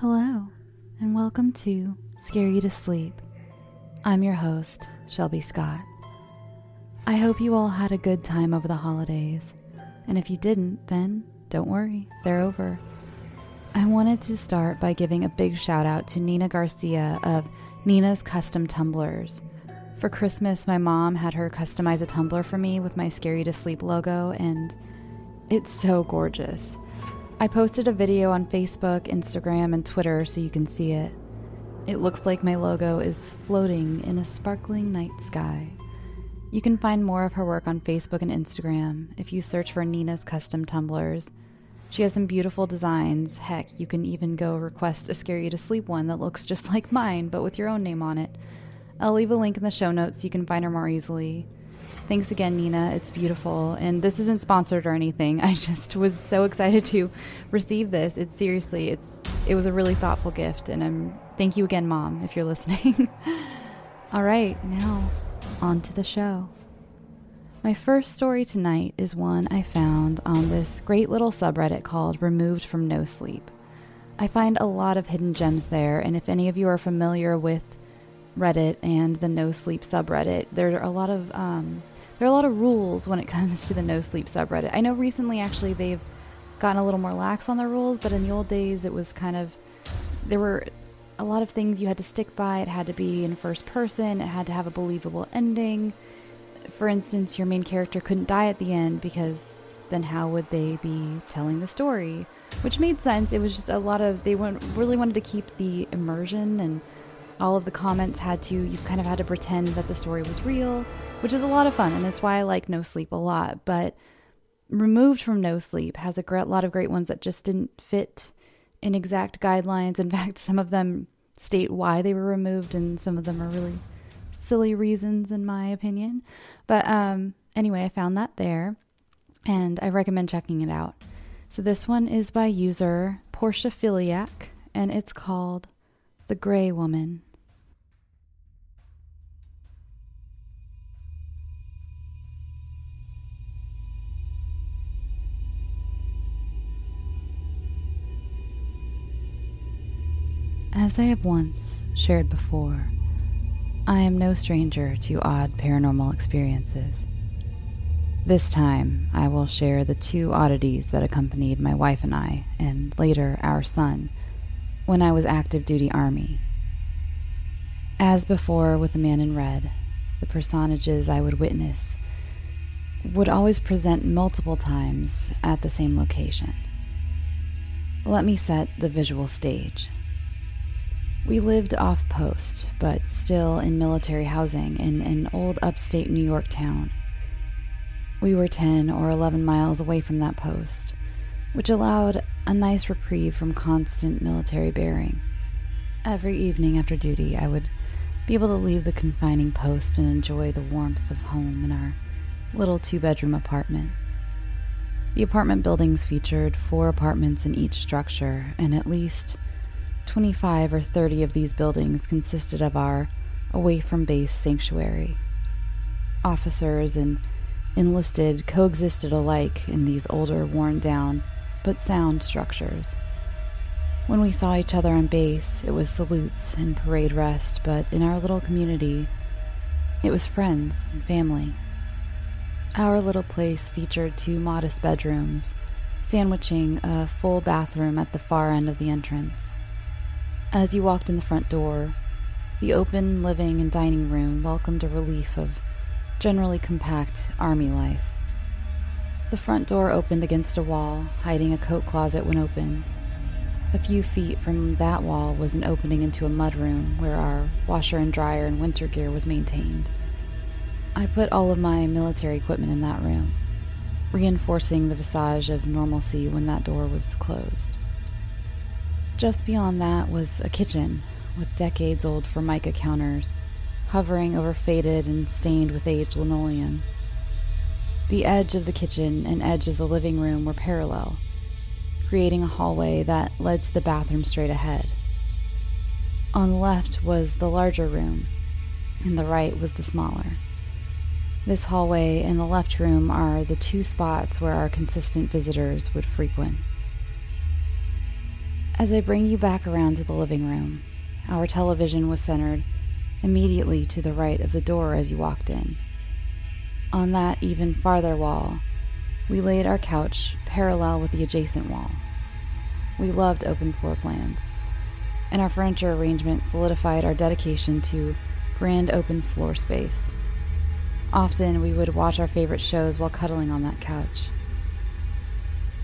Hello, and welcome to Scare You to Sleep. I'm your host, Shelby Scott. I hope you all had a good time over the holidays, and if you didn't, then don't worry, they're over. I wanted to start by giving a big shout out to Nina Garcia of Nina's Custom Tumblers. For Christmas, my mom had her customize a tumbler for me with my Scare You to Sleep logo, and it's so gorgeous. I posted a video on Facebook, Instagram, and Twitter so you can see it. It looks like my logo is floating in a sparkling night sky. You can find more of her work on Facebook and Instagram if you search for Nina's Custom Tumblers. She has some beautiful designs. Heck, you can even go request a Scare You to Sleep one that looks just like mine, but with your own name on it. I'll leave a link in the show notes so you can find her more easily. Thanks again, Nina. It's beautiful. And this isn't sponsored or anything. I just was so excited to receive this. It's seriously, it's it was a really thoughtful gift and I'm thank you again, mom, if you're listening. All right, now on to the show. My first story tonight is one I found on this great little subreddit called Removed from No Sleep. I find a lot of hidden gems there, and if any of you are familiar with Reddit and the No Sleep subreddit, there are a lot of um, there are a lot of rules when it comes to the no sleep subreddit. I know recently actually they've gotten a little more lax on their rules, but in the old days it was kind of there were a lot of things you had to stick by. It had to be in first person, it had to have a believable ending. For instance, your main character couldn't die at the end because then how would they be telling the story? Which made sense. It was just a lot of they really wanted to keep the immersion and all of the comments had to you kind of had to pretend that the story was real which is a lot of fun and that's why i like no sleep a lot. But removed from no sleep has a great, lot of great ones that just didn't fit in exact guidelines. In fact some of them state why they were removed and some of them are really silly reasons in my opinion. But um, anyway i found that there and i recommend checking it out. So this one is by user porschephiliac and it's called the gray woman As I have once shared before, I am no stranger to odd paranormal experiences. This time, I will share the two oddities that accompanied my wife and I, and later our son, when I was active duty Army. As before with the man in red, the personages I would witness would always present multiple times at the same location. Let me set the visual stage. We lived off post, but still in military housing in an old upstate New York town. We were 10 or 11 miles away from that post, which allowed a nice reprieve from constant military bearing. Every evening after duty, I would be able to leave the confining post and enjoy the warmth of home in our little two bedroom apartment. The apartment buildings featured four apartments in each structure, and at least 25 or 30 of these buildings consisted of our away from base sanctuary. Officers and enlisted coexisted alike in these older, worn down, but sound structures. When we saw each other on base, it was salutes and parade rest, but in our little community, it was friends and family. Our little place featured two modest bedrooms, sandwiching a full bathroom at the far end of the entrance. As you walked in the front door, the open living and dining room welcomed a relief of generally compact army life. The front door opened against a wall, hiding a coat closet when opened. A few feet from that wall was an opening into a mudroom where our washer and dryer and winter gear was maintained. I put all of my military equipment in that room, reinforcing the visage of normalcy when that door was closed. Just beyond that was a kitchen with decades old formica counters hovering over faded and stained with age linoleum. The edge of the kitchen and edge of the living room were parallel, creating a hallway that led to the bathroom straight ahead. On the left was the larger room, and the right was the smaller. This hallway and the left room are the two spots where our consistent visitors would frequent. As I bring you back around to the living room, our television was centered immediately to the right of the door as you walked in. On that even farther wall, we laid our couch parallel with the adjacent wall. We loved open floor plans, and our furniture arrangement solidified our dedication to grand open floor space. Often we would watch our favorite shows while cuddling on that couch.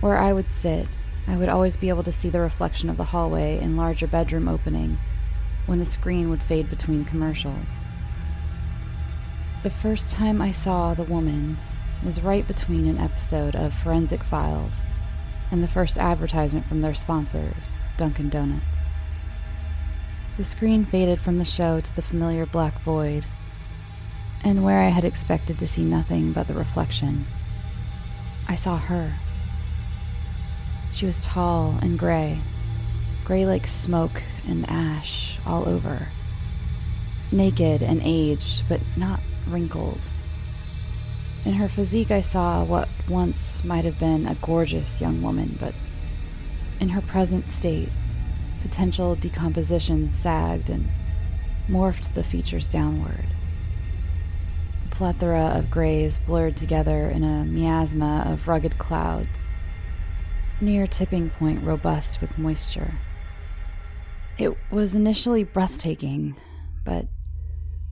Where I would sit, I would always be able to see the reflection of the hallway and larger bedroom opening when the screen would fade between commercials. The first time I saw the woman was right between an episode of Forensic Files and the first advertisement from their sponsors, Dunkin' Donuts. The screen faded from the show to the familiar black void, and where I had expected to see nothing but the reflection, I saw her. She was tall and gray, gray like smoke and ash all over. Naked and aged, but not wrinkled. In her physique, I saw what once might have been a gorgeous young woman, but in her present state, potential decomposition sagged and morphed the features downward. A plethora of grays blurred together in a miasma of rugged clouds near tipping point robust with moisture. It was initially breathtaking, but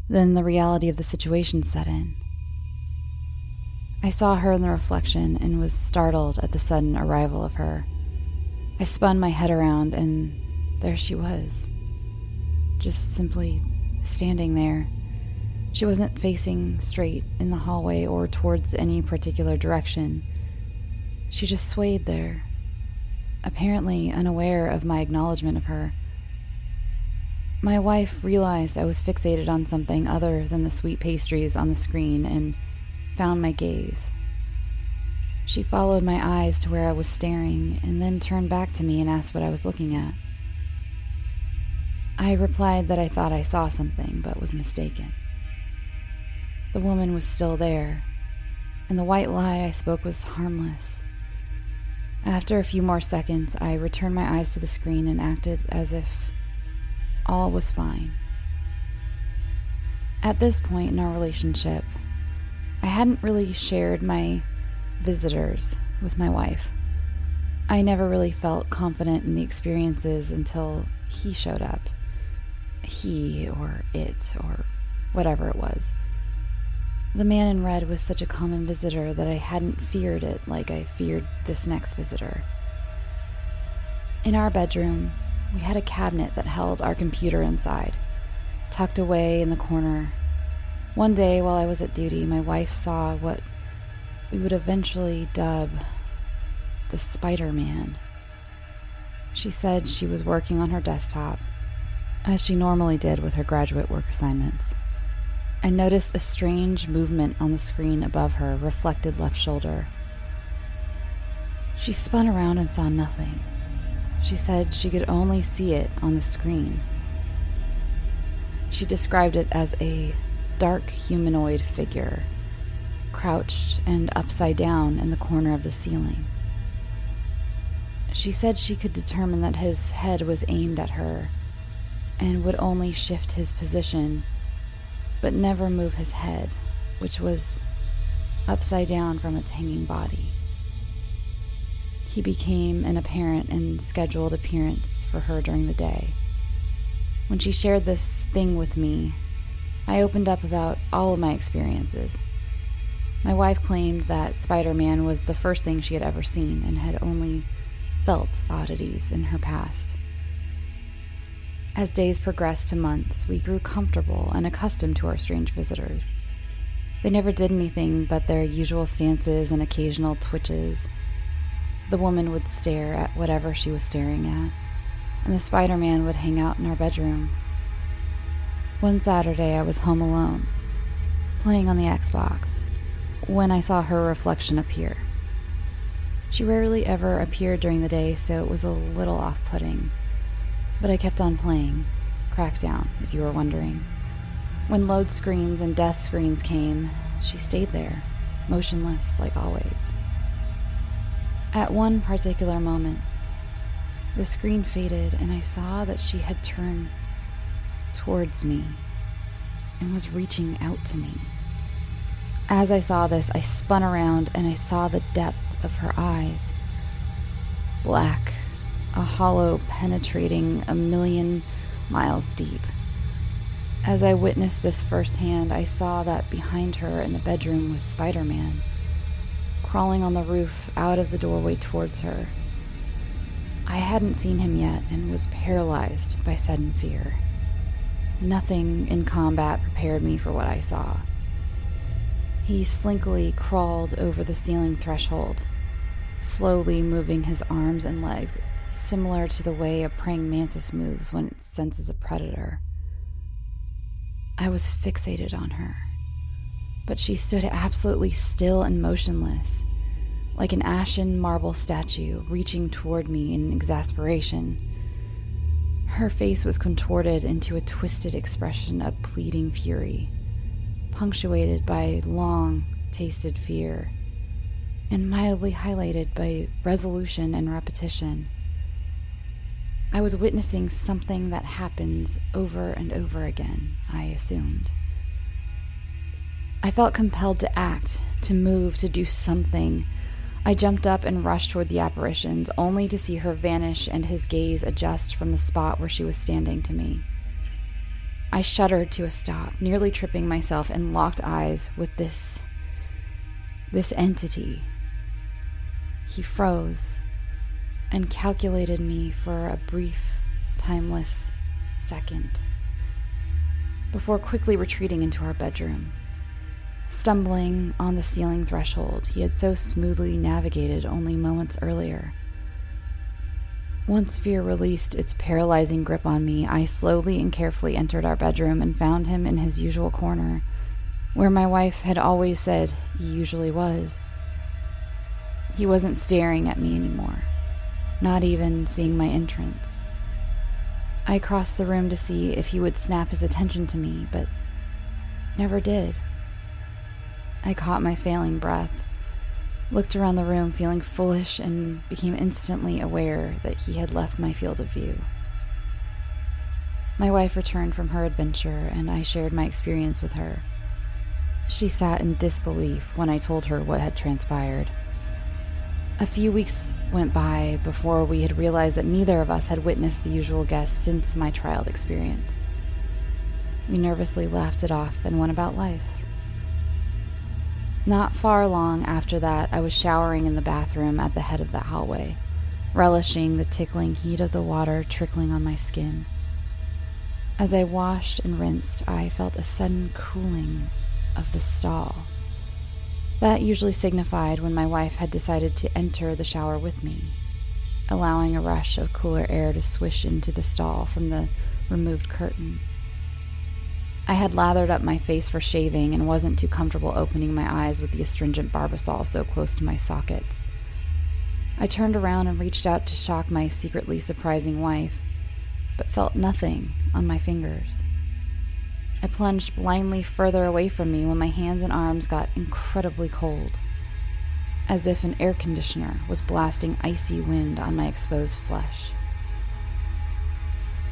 then the reality of the situation set in. I saw her in the reflection and was startled at the sudden arrival of her. I spun my head around, and there she was. Just simply standing there. She wasn't facing straight in the hallway or towards any particular direction. She just swayed there, apparently unaware of my acknowledgement of her. My wife realized I was fixated on something other than the sweet pastries on the screen and found my gaze. She followed my eyes to where I was staring and then turned back to me and asked what I was looking at. I replied that I thought I saw something but was mistaken. The woman was still there, and the white lie I spoke was harmless. After a few more seconds, I returned my eyes to the screen and acted as if all was fine. At this point in our relationship, I hadn't really shared my visitors with my wife. I never really felt confident in the experiences until he showed up. He or it or whatever it was. The man in red was such a common visitor that I hadn't feared it like I feared this next visitor. In our bedroom, we had a cabinet that held our computer inside, tucked away in the corner. One day while I was at duty, my wife saw what we would eventually dub the Spider Man. She said she was working on her desktop, as she normally did with her graduate work assignments. I noticed a strange movement on the screen above her reflected left shoulder. She spun around and saw nothing. She said she could only see it on the screen. She described it as a dark humanoid figure, crouched and upside down in the corner of the ceiling. She said she could determine that his head was aimed at her and would only shift his position but never move his head, which was upside down from its hanging body. He became an apparent and scheduled appearance for her during the day. When she shared this thing with me, I opened up about all of my experiences. My wife claimed that Spider Man was the first thing she had ever seen and had only felt oddities in her past. As days progressed to months, we grew comfortable and accustomed to our strange visitors. They never did anything but their usual stances and occasional twitches. The woman would stare at whatever she was staring at, and the Spider Man would hang out in our bedroom. One Saturday, I was home alone, playing on the Xbox, when I saw her reflection appear. She rarely ever appeared during the day, so it was a little off putting but I kept on playing. Crackdown, if you were wondering. When load screens and death screens came, she stayed there, motionless like always. At one particular moment, The screen faded, and I saw that she had turned towards me and was reaching out to me. As I saw this, I spun around and I saw the depth of her eyes. Black, a hollow penetrating a million miles deep. As I witnessed this firsthand, I saw that behind her in the bedroom was Spider Man, crawling on the roof out of the doorway towards her. I hadn't seen him yet and was paralyzed by sudden fear. Nothing in combat prepared me for what I saw. He slinkily crawled over the ceiling threshold, slowly moving his arms and legs, similar to the way a praying mantis moves when it senses a predator. I was fixated on her, but she stood absolutely still and motionless, like an ashen marble statue reaching toward me in exasperation. Her face was contorted into a twisted expression of pleading fury, punctuated by long tasted fear, and mildly highlighted by resolution and repetition. I was witnessing something that happens over and over again, I assumed. I felt compelled to act, to move, to do something I jumped up and rushed toward the apparitions, only to see her vanish and his gaze adjust from the spot where she was standing to me. I shuddered to a stop, nearly tripping myself and locked eyes with this. this entity. He froze and calculated me for a brief, timeless second before quickly retreating into our bedroom stumbling on the ceiling threshold he had so smoothly navigated only moments earlier. Once fear released its paralyzing grip on me, I slowly and carefully entered our bedroom and found him in his usual corner, where my wife had always said he usually was. He wasn't staring at me anymore, not even seeing my entrance. I crossed the room to see if he would snap his attention to me, but never did. I caught my failing breath, looked around the room feeling foolish, and became instantly aware that he had left my field of view. My wife returned from her adventure, and I shared my experience with her. She sat in disbelief when I told her what had transpired. A few weeks went by before we had realized that neither of us had witnessed the usual guest since my trial experience. We nervously laughed it off and went about life. Not far long after that, I was showering in the bathroom at the head of the hallway, relishing the tickling heat of the water trickling on my skin. As I washed and rinsed, I felt a sudden cooling of the stall. That usually signified when my wife had decided to enter the shower with me, allowing a rush of cooler air to swish into the stall from the removed curtain. I had lathered up my face for shaving and wasn't too comfortable opening my eyes with the astringent barbasol so close to my sockets. I turned around and reached out to shock my secretly surprising wife, but felt nothing on my fingers. I plunged blindly further away from me when my hands and arms got incredibly cold, as if an air conditioner was blasting icy wind on my exposed flesh.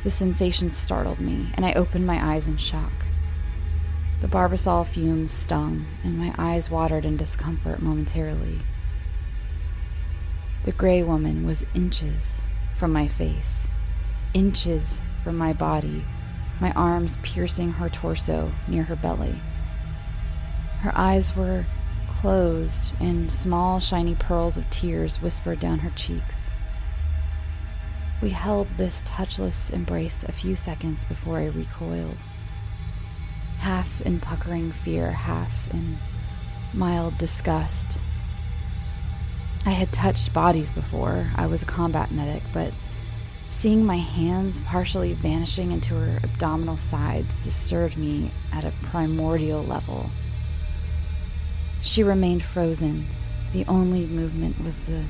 The sensation startled me, and I opened my eyes in shock. The barbasol fumes stung, and my eyes watered in discomfort momentarily. The gray woman was inches from my face, inches from my body, my arms piercing her torso near her belly. Her eyes were closed, and small, shiny pearls of tears whispered down her cheeks. We held this touchless embrace a few seconds before I recoiled, half in puckering fear, half in mild disgust. I had touched bodies before, I was a combat medic, but seeing my hands partially vanishing into her abdominal sides disturbed me at a primordial level. She remained frozen. The only movement was the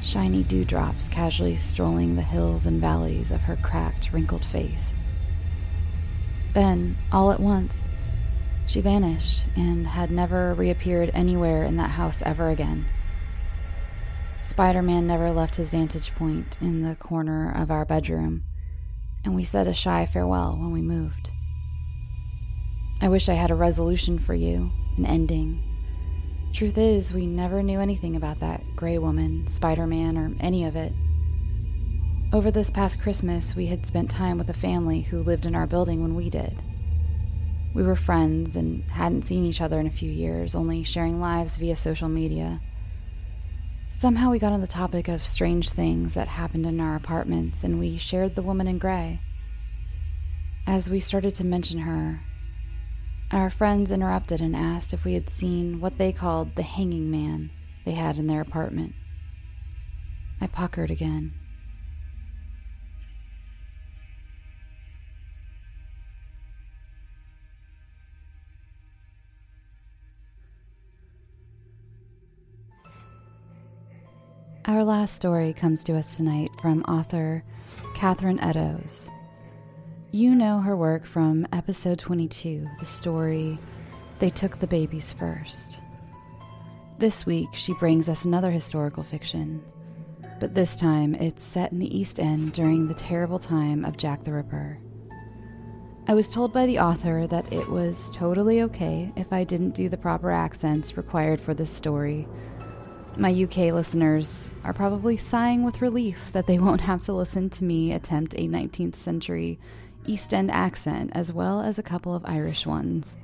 shiny dewdrops casually strolling the hills and valleys of her cracked, wrinkled face. Then, all at once, she vanished and had never reappeared anywhere in that house ever again. Spider Man never left his vantage point in the corner of our bedroom, and we said a shy farewell when we moved. I wish I had a resolution for you, an ending. Truth is, we never knew anything about that gray woman, Spider Man, or any of it. Over this past Christmas, we had spent time with a family who lived in our building when we did. We were friends and hadn't seen each other in a few years, only sharing lives via social media. Somehow we got on the topic of strange things that happened in our apartments, and we shared the woman in gray. As we started to mention her, our friends interrupted and asked if we had seen what they called the hanging man they had in their apartment. I puckered again. Our last story comes to us tonight from author Katharine Eddowes. You know her work from episode 22, the story They Took the Babies First. This week, she brings us another historical fiction, but this time it's set in the East End during the terrible time of Jack the Ripper. I was told by the author that it was totally okay if I didn't do the proper accents required for this story my UK listeners are probably sighing with relief that they won't have to listen to me attempt a 19th century East End accent as well as a couple of Irish ones.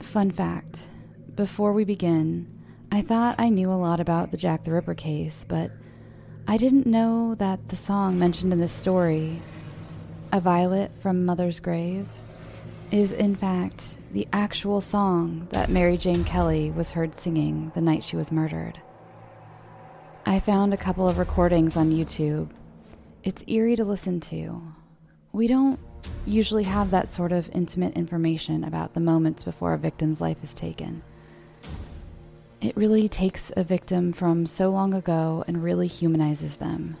Fun fact before we begin, I thought I knew a lot about the Jack the Ripper case, but I didn't know that the song mentioned in this story, A Violet from Mother's Grave, is in fact the actual song that Mary Jane Kelly was heard singing the night she was murdered. I found a couple of recordings on YouTube. It's eerie to listen to. We don't usually have that sort of intimate information about the moments before a victim's life is taken. It really takes a victim from so long ago and really humanizes them.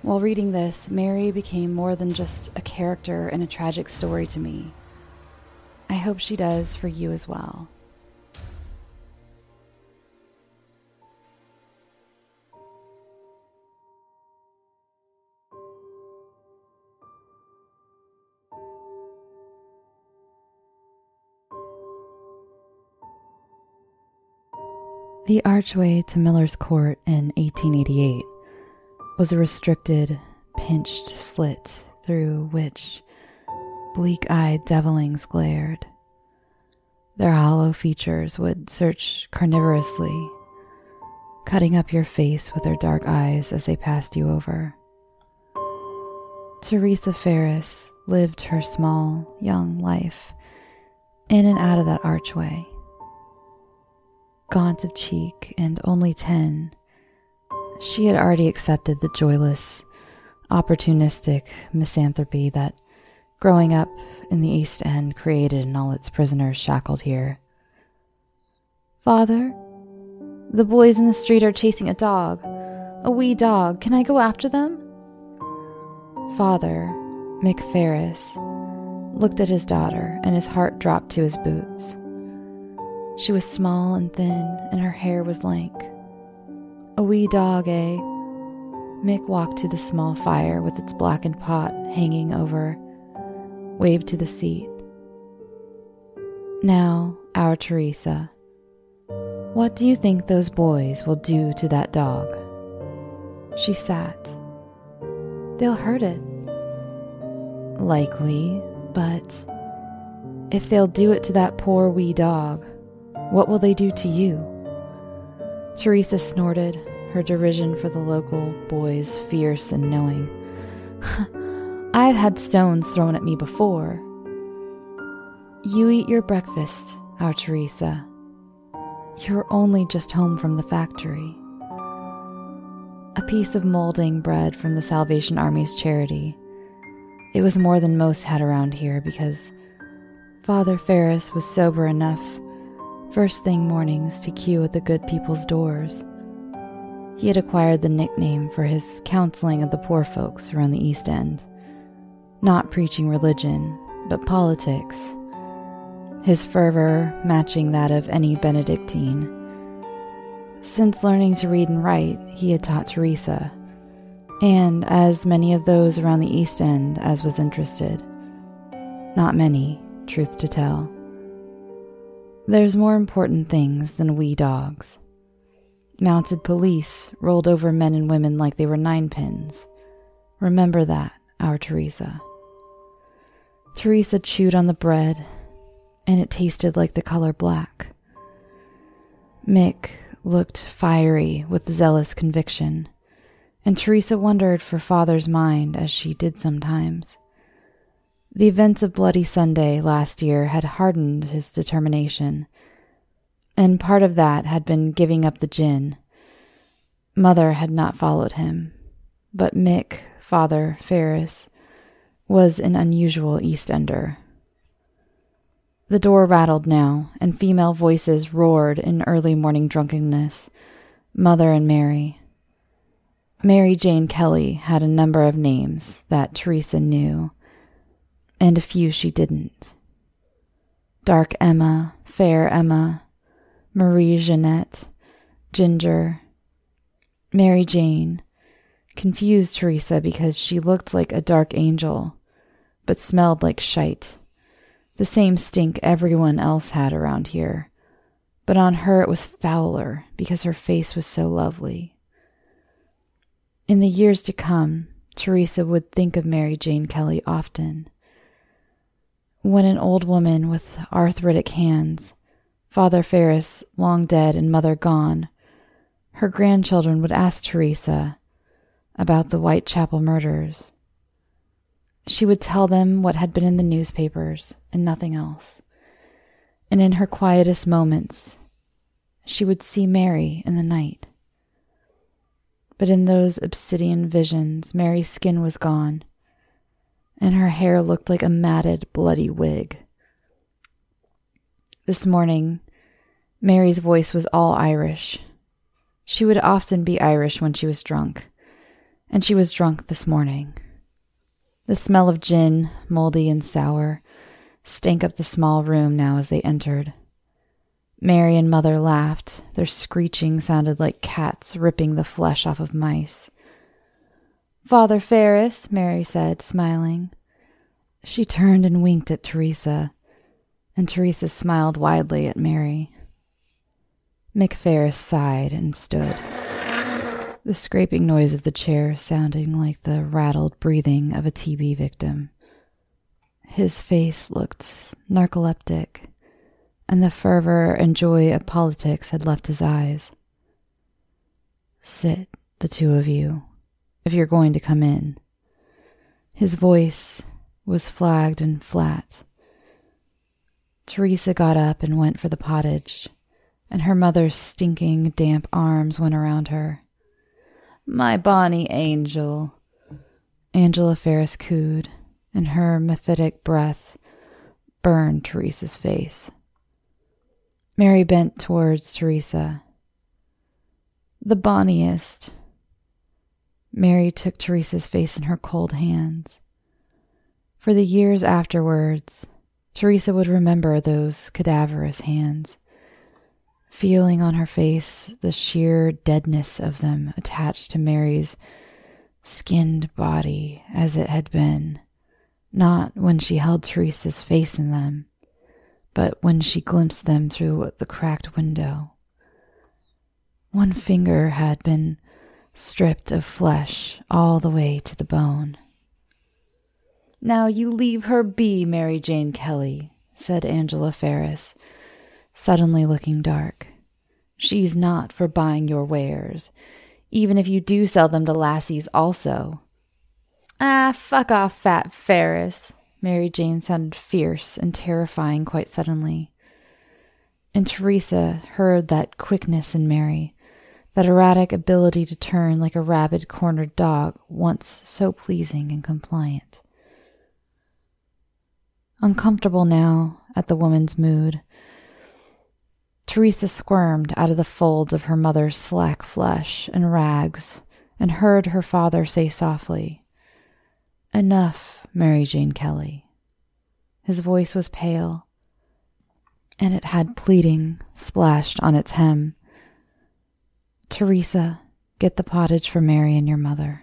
While reading this, Mary became more than just a character in a tragic story to me. I hope she does for you as well. The archway to Miller's Court in 1888 was a restricted, pinched slit through which bleak eyed devilings glared. Their hollow features would search carnivorously, cutting up your face with their dark eyes as they passed you over. Teresa Ferris lived her small, young life in and out of that archway. Gaunt of cheek and only ten, she had already accepted the joyless, opportunistic misanthropy that growing up in the East End created in all its prisoners shackled here. Father, the boys in the street are chasing a dog, a wee dog. Can I go after them? Father, Mick Ferris, looked at his daughter and his heart dropped to his boots. She was small and thin, and her hair was lank. A wee dog, eh? Mick walked to the small fire with its blackened pot hanging over waved to the seat. Now, our Teresa, what do you think those boys will do to that dog? She sat. They'll hurt it. Likely, but if they'll do it to that poor wee dog, what will they do to you? Teresa snorted, her derision for the local boys fierce and knowing. I've had stones thrown at me before. You eat your breakfast, our Teresa. You're only just home from the factory. A piece of molding bread from the Salvation Army's charity. It was more than most had around here because Father Ferris was sober enough first thing mornings to queue at the good people's doors. He had acquired the nickname for his counseling of the poor folks around the East End not preaching religion, but politics, his fervor matching that of any Benedictine. Since learning to read and write, he had taught Teresa, and as many of those around the East End as was interested. Not many, truth to tell. There's more important things than wee dogs. Mounted police rolled over men and women like they were ninepins. Remember that, our Teresa. Teresa chewed on the bread, and it tasted like the color black. Mick looked fiery with zealous conviction, and Teresa wondered for father's mind as she did sometimes. The events of Bloody Sunday last year had hardened his determination, and part of that had been giving up the gin. Mother had not followed him, but Mick, father, Ferris, was an unusual East Ender. The door rattled now, and female voices roared in early morning drunkenness. Mother and Mary. Mary Jane Kelly had a number of names that Teresa knew and a few she didn't. Dark Emma, Fair Emma, Marie Jeanette, Ginger, Mary Jane, confused Teresa because she looked like a dark angel, but smelled like shite. The same stink everyone else had around here, but on her it was fouler because her face was so lovely. In the years to come, Teresa would think of Mary Jane Kelly often when an old woman with arthritic hands, Father Ferris long dead and mother gone, her grandchildren would ask Teresa about the Whitechapel murders. She would tell them what had been in the newspapers and nothing else. And in her quietest moments, she would see Mary in the night. But in those obsidian visions, Mary's skin was gone, and her hair looked like a matted, bloody wig. This morning, Mary's voice was all Irish. She would often be Irish when she was drunk, and she was drunk this morning. The smell of gin, moldy and sour, stank up the small room now as they entered. Mary and Mother laughed. Their screeching sounded like cats ripping the flesh off of mice. Father Ferris, Mary said, smiling. She turned and winked at Teresa, and Teresa smiled widely at Mary. Mick Ferris sighed and stood, the scraping noise of the chair sounding like the rattled breathing of a TB victim. His face looked narcoleptic, and the fervor and joy of politics had left his eyes. Sit, the two of you, if you're going to come in. His voice was flagged and flat. Teresa got up and went for the pottage, and her mother's stinking, damp arms went around her. My bonny angel, Angela Ferris cooed, and her mephitic breath burned Teresa's face. Mary bent towards Teresa. The bonniest, Mary took Teresa's face in her cold hands. For the years afterwards, Teresa would remember those cadaverous hands, feeling on her face the sheer deadness of them attached to Mary's skinned body as it had been, not when she held Teresa's face in them, but when she glimpsed them through the cracked window. One finger had been stripped of flesh all the way to the bone. Now you leave her be, Mary Jane Kelly, said Angela Ferris, suddenly looking dark. She's not for buying your wares, even if you do sell them to lassies also. Ah, fuck off, fat Ferris. Mary Jane sounded fierce and terrifying quite suddenly. And Teresa heard that quickness in Mary, that erratic ability to turn like a rabid cornered dog, once so pleasing and compliant. Uncomfortable now at the woman's mood, Teresa squirmed out of the folds of her mother's slack flesh and rags and heard her father say softly, Enough, Mary Jane Kelly. His voice was pale, and it had pleading splashed on its hem. Teresa, get the pottage for Mary and your mother.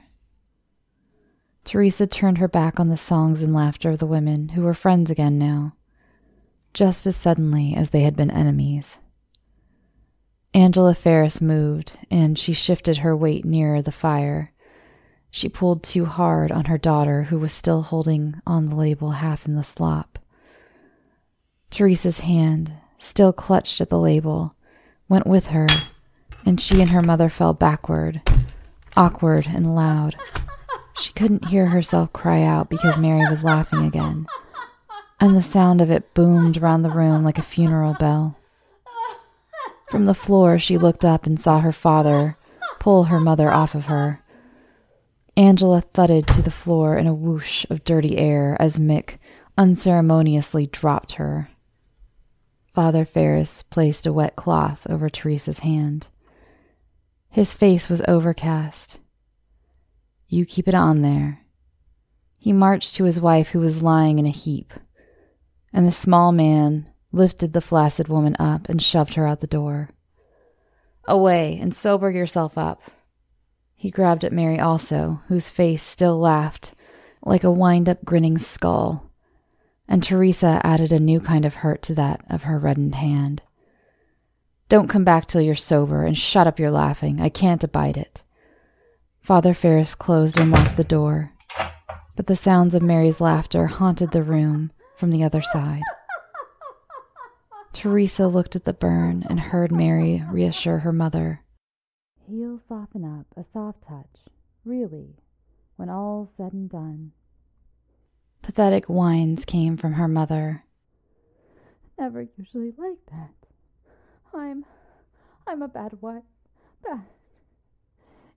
Teresa turned her back on the songs and laughter of the women, who were friends again now, just as suddenly as they had been enemies. Angela Ferris moved, and she shifted her weight nearer the fire. She pulled too hard on her daughter, who was still holding on the label half in the slop. Teresa's hand, still clutched at the label, went with her, and she and her mother fell backward, awkward and loud. She couldn't hear herself cry out because Mary was laughing again, and the sound of it boomed round the room like a funeral bell. From the floor, she looked up and saw her father pull her mother off of her. Angela thudded to the floor in a whoosh of dirty air as Mick unceremoniously dropped her. Father Ferris placed a wet cloth over Teresa's hand. His face was overcast. You keep it on there. He marched to his wife, who was lying in a heap, and the small man lifted the flaccid woman up, and shoved her out the door. Away, and sober yourself up. He grabbed at Mary also, whose face still laughed, like a wind up grinning skull, and Teresa added a new kind of hurt to that of her reddened hand. Don't come back till you're sober, and shut up your laughing. I can't abide it. Father Ferris closed and locked the door, but the sounds of Mary's laughter haunted the room from the other side. Teresa looked at the burn and heard Mary reassure her mother. He'll soften up, a soft touch, really, when all's said and done. Pathetic whines came from her mother. Never usually like that. I'm. I'm a bad wife. Bad.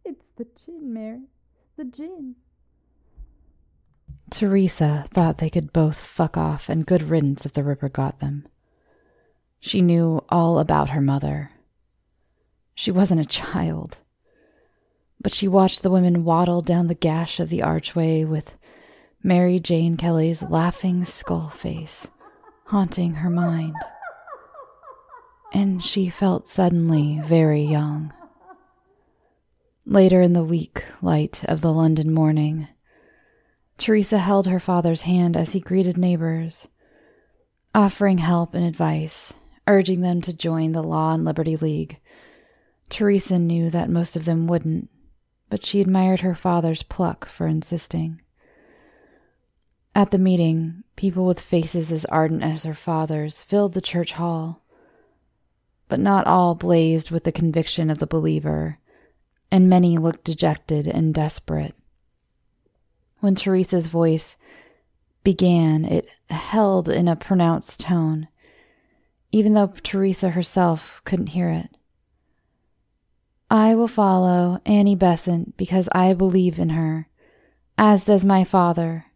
It's the gin, Mary. The gin. Teresa thought they could both fuck off and good riddance if the Ripper got them. She knew all about her mother. She wasn't a child. But she watched the women waddle down the gash of the archway with Mary Jane Kelly's laughing skull face haunting her mind. And she felt suddenly very young. Later in the weak light of the London morning, Teresa held her father's hand as he greeted neighbors, offering help and advice urging them to join the Law and Liberty League. Teresa knew that most of them wouldn't, but she admired her father's pluck for insisting. At the meeting, people with faces as ardent as her father's filled the church hall. But not all blazed with the conviction of the believer, and many looked dejected and desperate. When Teresa's voice began, it held in a pronounced tone, even though Teresa herself couldn't hear it. I will follow Annie Besant because I believe in her, as does my father.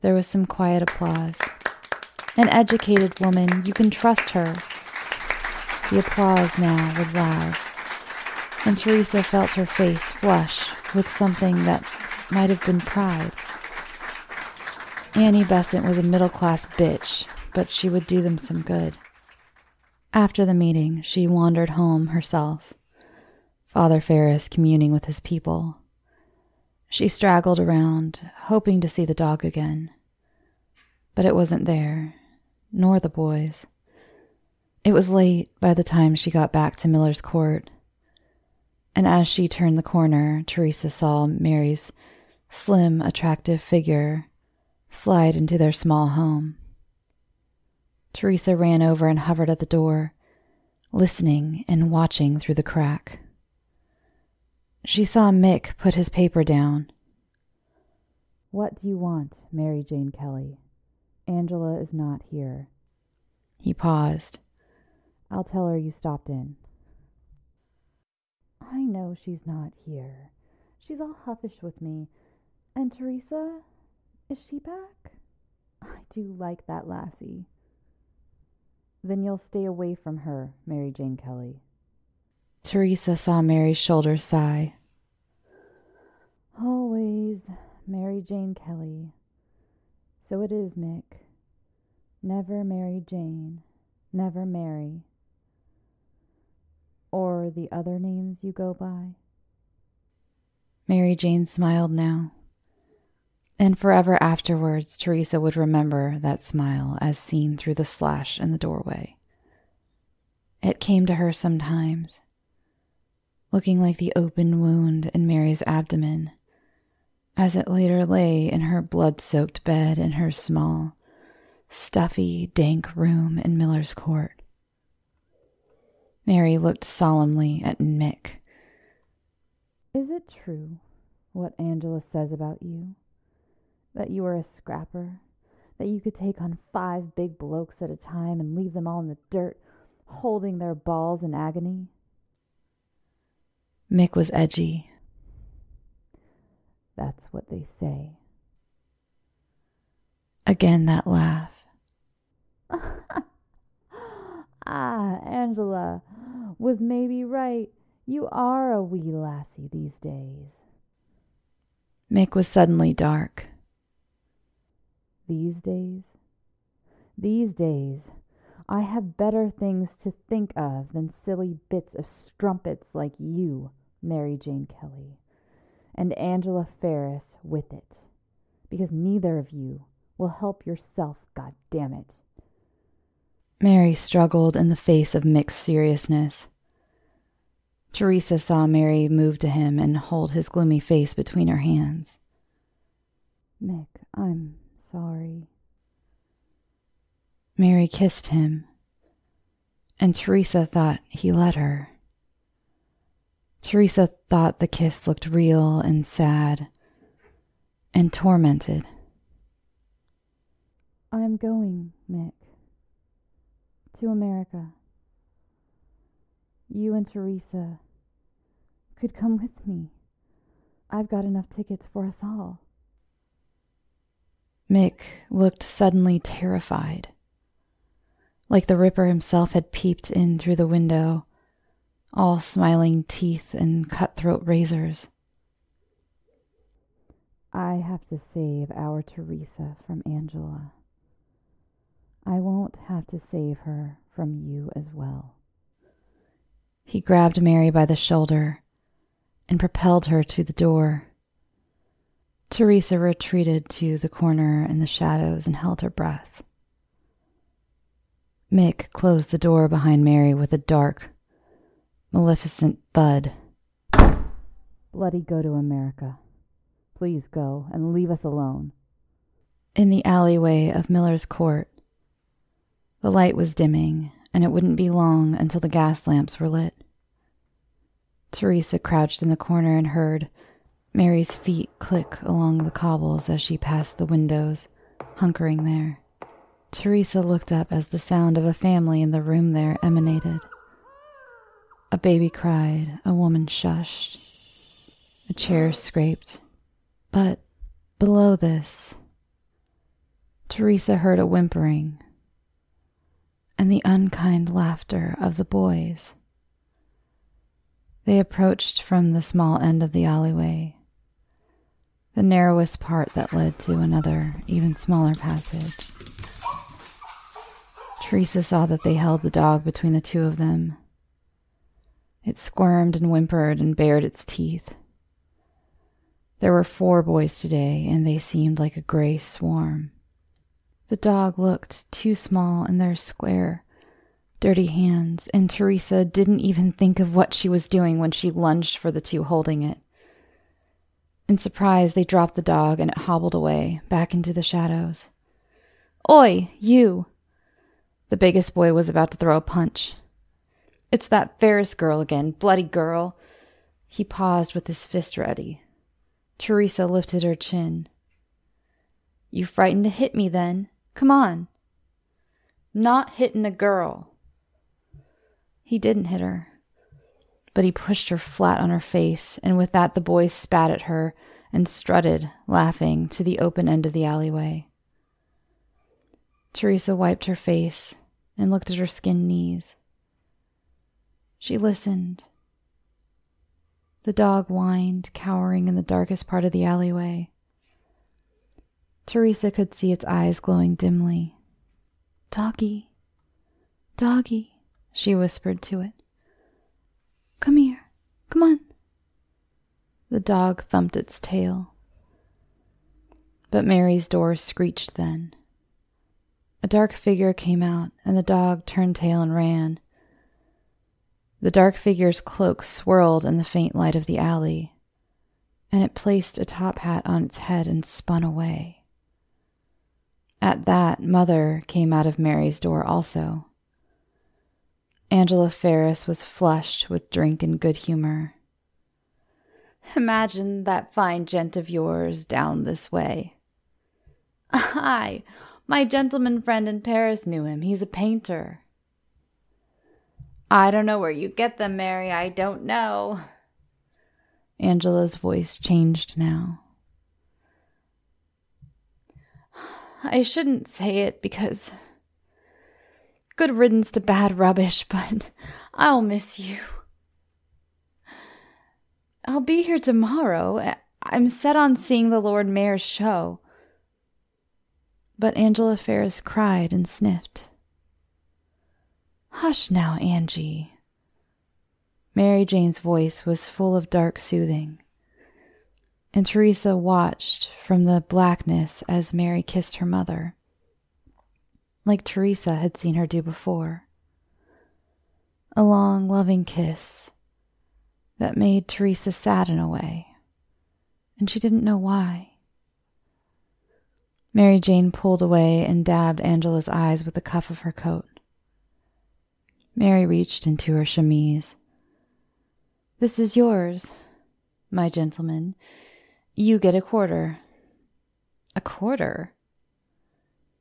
There was some quiet applause. An educated woman, you can trust her. The applause now was loud, and Teresa felt her face flush with something that might have been pride. Annie Besant was a middle class bitch but she would do them some good. After the meeting, she wandered home herself, Father Ferris communing with his people. She straggled around, hoping to see the dog again. But it wasn't there, nor the boys. It was late by the time she got back to Miller's Court, and as she turned the corner, Teresa saw Mary's slim, attractive figure slide into their small home. Teresa ran over and hovered at the door, listening and watching through the crack. She saw Mick put his paper down. What do you want, Mary Jane Kelly? Angela is not here. He paused. I'll tell her you stopped in. I know she's not here. She's all huffish with me. And Teresa, is she back? I do like that lassie. Then you'll stay away from her, Mary Jane Kelly. Teresa saw Mary's shoulders sigh. Always Mary Jane Kelly. So it is, Mick. Never Mary Jane, never Mary. Or the other names you go by? Mary Jane smiled now. And forever afterwards, Teresa would remember that smile as seen through the slash in the doorway. It came to her sometimes, looking like the open wound in Mary's abdomen, as it later lay in her blood soaked bed in her small, stuffy, dank room in Miller's Court. Mary looked solemnly at Mick. Is it true what Angela says about you? That you are a scrapper? That you could take on five big blokes at a time and leave them all in the dirt, holding their balls in agony? Mick was edgy. That's what they say. Again, that laugh. ah, Angela was maybe right. You are a wee lassie these days. Mick was suddenly dark. These days? These days, I have better things to think of than silly bits of strumpets like you, Mary Jane Kelly, and Angela Ferris with it, because neither of you will help yourself, God damn it. Mary struggled in the face of Mick's seriousness. Teresa saw Mary move to him and hold his gloomy face between her hands. Mick, I'm sorry. Mary kissed him, and Teresa thought he let her. Teresa thought the kiss looked real and sad and tormented. I'm going, Mick, to America. You and Teresa could come with me. I've got enough tickets for us all. Mick looked suddenly terrified, like the Ripper himself had peeped in through the window, all smiling teeth and cutthroat razors. I have to save our Teresa from Angela. I won't have to save her from you as well. He grabbed Mary by the shoulder and propelled her to the door. Teresa retreated to the corner in the shadows and held her breath. Mick closed the door behind Mary with a dark, maleficent thud. Bloody go to America. Please go and leave us alone. In the alleyway of Miller's Court, the light was dimming, and it wouldn't be long until the gas lamps were lit. Teresa crouched in the corner and heard Mary's feet click along the cobbles as she passed the windows, hunkering there. Teresa looked up as the sound of a family in the room there emanated. A baby cried, a woman shushed, a chair scraped. But below this, Teresa heard a whimpering and the unkind laughter of the boys. They approached from the small end of the alleyway, the narrowest part that led to another, even smaller passage. Teresa saw that they held the dog between the two of them. It squirmed and whimpered and bared its teeth. There were four boys today, and they seemed like a gray swarm. The dog looked too small in their square, dirty hands, and Teresa didn't even think of what she was doing when she lunged for the two holding it. In surprise, they dropped the dog and it hobbled away, back into the shadows. Oi, you! The biggest boy was about to throw a punch. It's that Ferris girl again, bloody girl. He paused with his fist ready. Teresa lifted her chin. You frightened to hit me then? Come on. Not hitting a girl. He didn't hit her, but he pushed her flat on her face, and with that the boy spat at her and strutted, laughing, to the open end of the alleyway. Teresa wiped her face and looked at her skinned knees. She listened. The dog whined, cowering in the darkest part of the alleyway. Teresa could see its eyes glowing dimly. Doggy, doggy, she whispered to it. Come here. Come on. The dog thumped its tail. But Mary's door screeched then. A dark figure came out, and the dog turned tail and ran. The dark figure's cloak swirled in the faint light of the alley, and it placed a top hat on its head and spun away. At that, Mother came out of Mary's door also. Angela Ferris was flushed with drink and good humor. Imagine that fine gent of yours down this way. Aye, my gentleman friend in Paris knew him. He's a painter. I don't know where you get them, Mary. I don't know. Angela's voice changed now. I shouldn't say it because good riddance to bad rubbish, but I'll miss you. I'll be here tomorrow. I'm set on seeing the Lord Mayor's show. But Angela Ferris cried and sniffed. Hush now, Angie. Mary Jane's voice was full of dark soothing and Teresa watched from the blackness as Mary kissed her mother, like Teresa had seen her do before. A long, loving kiss that made Teresa sad in a way, and she didn't know why. Mary Jane pulled away and dabbed Angela's eyes with the cuff of her coat. Mary reached into her chemise. This is yours, my gentleman. You get a quarter. A quarter?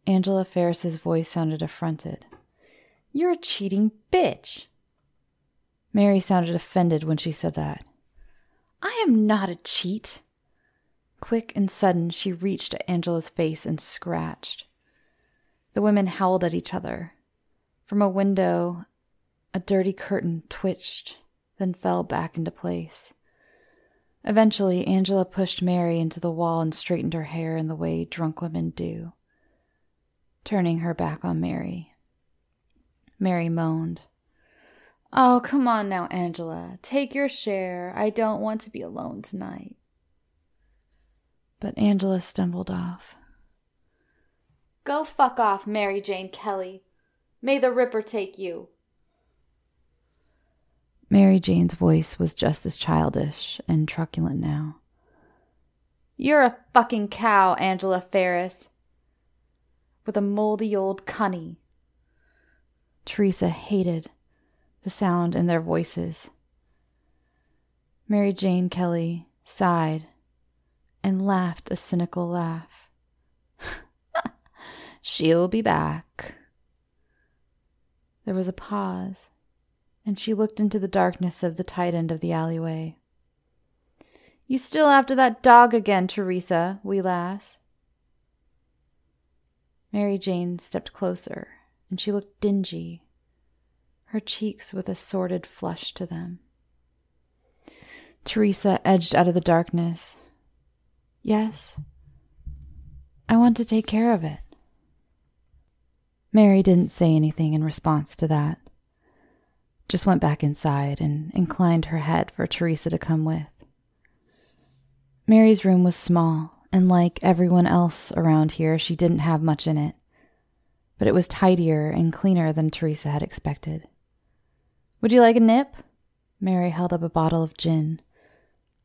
Angela Ferris's voice sounded affronted. You're a cheating bitch. Mary sounded offended when she said that. I am not a cheat. Quick and sudden, she reached at Angela's face and scratched. The women howled at each other. From a window, a dirty curtain twitched, then fell back into place. Eventually, Angela pushed Mary into the wall and straightened her hair in the way drunk women do, turning her back on Mary. Mary moaned. Oh, come on now, Angela. Take your share. I don't want to be alone tonight. But Angela stumbled off. Go fuck off, Mary Jane Kelly. May the Ripper take you. Mary Jane's voice was just as childish and truculent now. You're a fucking cow, Angela Ferris. With a moldy old cunny. Teresa hated the sound in their voices. Mary Jane Kelly sighed and laughed a cynical laugh. She'll be back. There was a pause and she looked into the darkness of the tight end of the alleyway. You still after that dog again, Teresa, wee lass. Mary Jane stepped closer, and she looked dingy, her cheeks with a sordid flush to them. Teresa edged out of the darkness. Yes, I want to take care of it. Mary didn't say anything in response to that just went back inside and inclined her head for Teresa to come with. Mary's room was small, and like everyone else around here, she didn't have much in it. But it was tidier and cleaner than Teresa had expected. Would you like a nip? Mary held up a bottle of gin,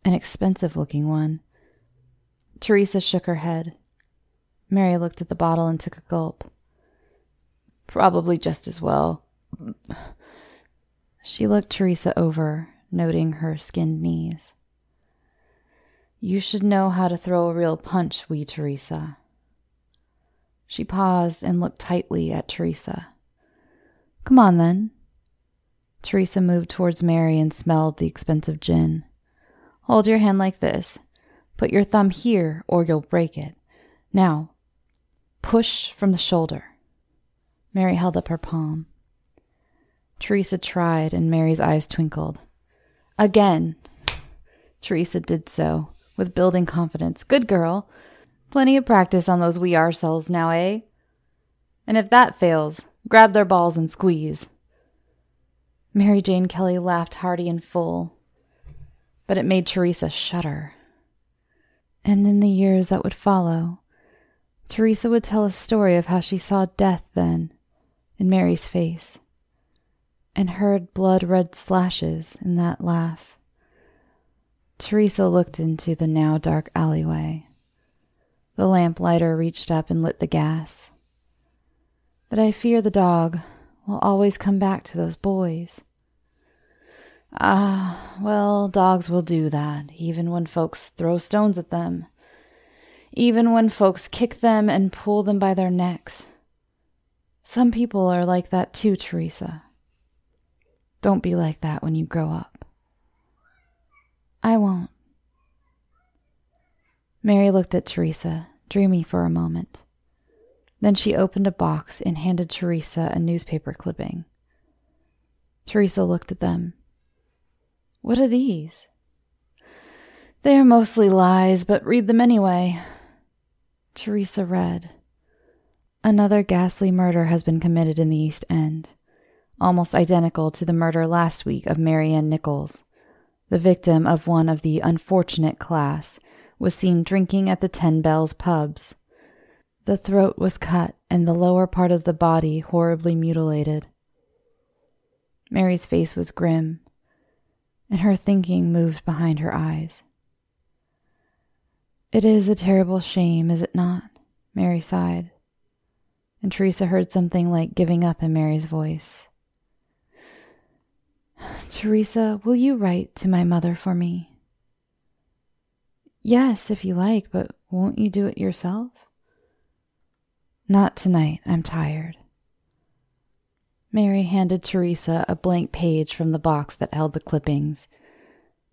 an expensive looking one. Teresa shook her head. Mary looked at the bottle and took a gulp. Probably just as well. She looked Teresa over, noting her skinned knees. You should know how to throw a real punch, wee Teresa. She paused and looked tightly at Teresa. Come on, then. Teresa moved towards Mary and smelled the expensive gin. Hold your hand like this. Put your thumb here, or you'll break it. Now, push from the shoulder. Mary held up her palm. Teresa tried, and Mary's eyes twinkled. Again. Teresa did so, with building confidence. Good girl. Plenty of practice on those wee cells now, eh? And if that fails, grab their balls and squeeze. Mary Jane Kelly laughed hearty and full, but it made Teresa shudder. And in the years that would follow, Teresa would tell a story of how she saw death then in Mary's face and heard blood red slashes in that laugh. Teresa looked into the now dark alleyway. The lamplighter reached up and lit the gas. But I fear the dog will always come back to those boys. Ah, well, dogs will do that, even when folks throw stones at them, even when folks kick them and pull them by their necks. Some people are like that too, Teresa. Don't be like that when you grow up. I won't. Mary looked at Teresa, dreamy for a moment. Then she opened a box and handed Teresa a newspaper clipping. Teresa looked at them. What are these? They are mostly lies, but read them anyway. Teresa read. Another ghastly murder has been committed in the East End almost identical to the murder last week of Mary Ann Nichols. The victim of one of the unfortunate class was seen drinking at the Ten Bells pubs. The throat was cut and the lower part of the body horribly mutilated. Mary's face was grim, and her thinking moved behind her eyes. It is a terrible shame, is it not? Mary sighed, and Teresa heard something like giving up in Mary's voice. Teresa, will you write to my mother for me? Yes, if you like, but won't you do it yourself? Not tonight. I'm tired. Mary handed Teresa a blank page from the box that held the clippings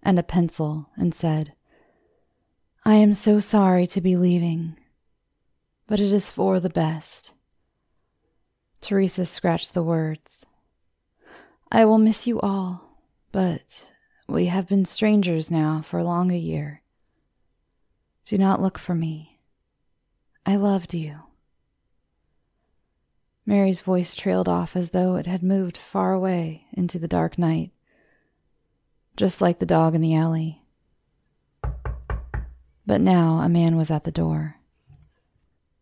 and a pencil and said, I am so sorry to be leaving, but it is for the best. Teresa scratched the words. I will miss you all, but we have been strangers now for long a year. Do not look for me. I loved you. Mary's voice trailed off as though it had moved far away into the dark night, just like the dog in the alley. But now a man was at the door.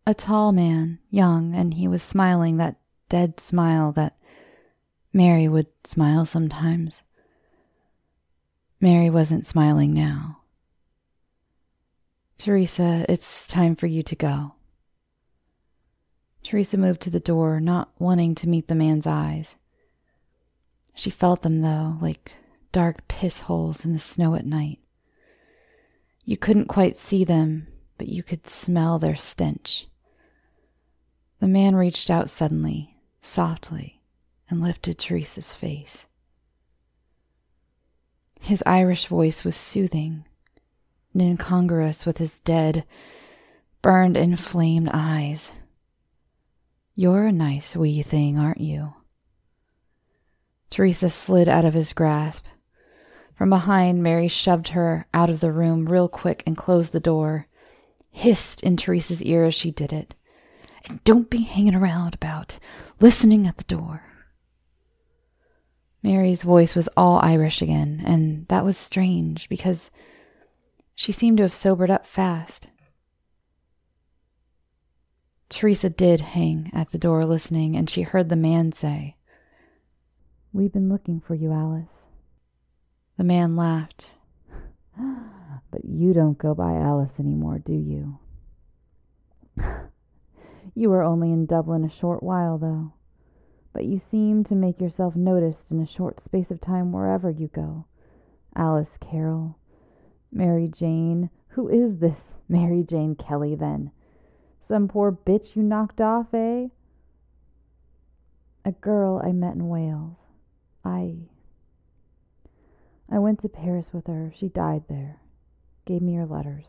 A tall man, young, and he was smiling that dead smile that Mary would smile sometimes. Mary wasn't smiling now. Teresa, it's time for you to go. Teresa moved to the door, not wanting to meet the man's eyes. She felt them, though, like dark piss holes in the snow at night. You couldn't quite see them, but you could smell their stench. The man reached out suddenly, softly and lifted Teresa's face. His Irish voice was soothing and incongruous with his dead, burned, inflamed eyes. You're a nice wee thing, aren't you? Teresa slid out of his grasp. From behind, Mary shoved her out of the room real quick and closed the door, hissed in Teresa's ear as she did it. And don't be hanging around about listening at the door. Mary's voice was all Irish again, and that was strange because she seemed to have sobered up fast. Teresa did hang at the door listening, and she heard the man say, We've been looking for you, Alice. The man laughed. But you don't go by Alice anymore, do you? you were only in Dublin a short while, though but you seem to make yourself noticed in a short space of time wherever you go. Alice Carroll. Mary Jane. Who is this Mary Jane Kelly, then? Some poor bitch you knocked off, eh? A girl I met in Wales. I. I went to Paris with her. She died there. Gave me her letters.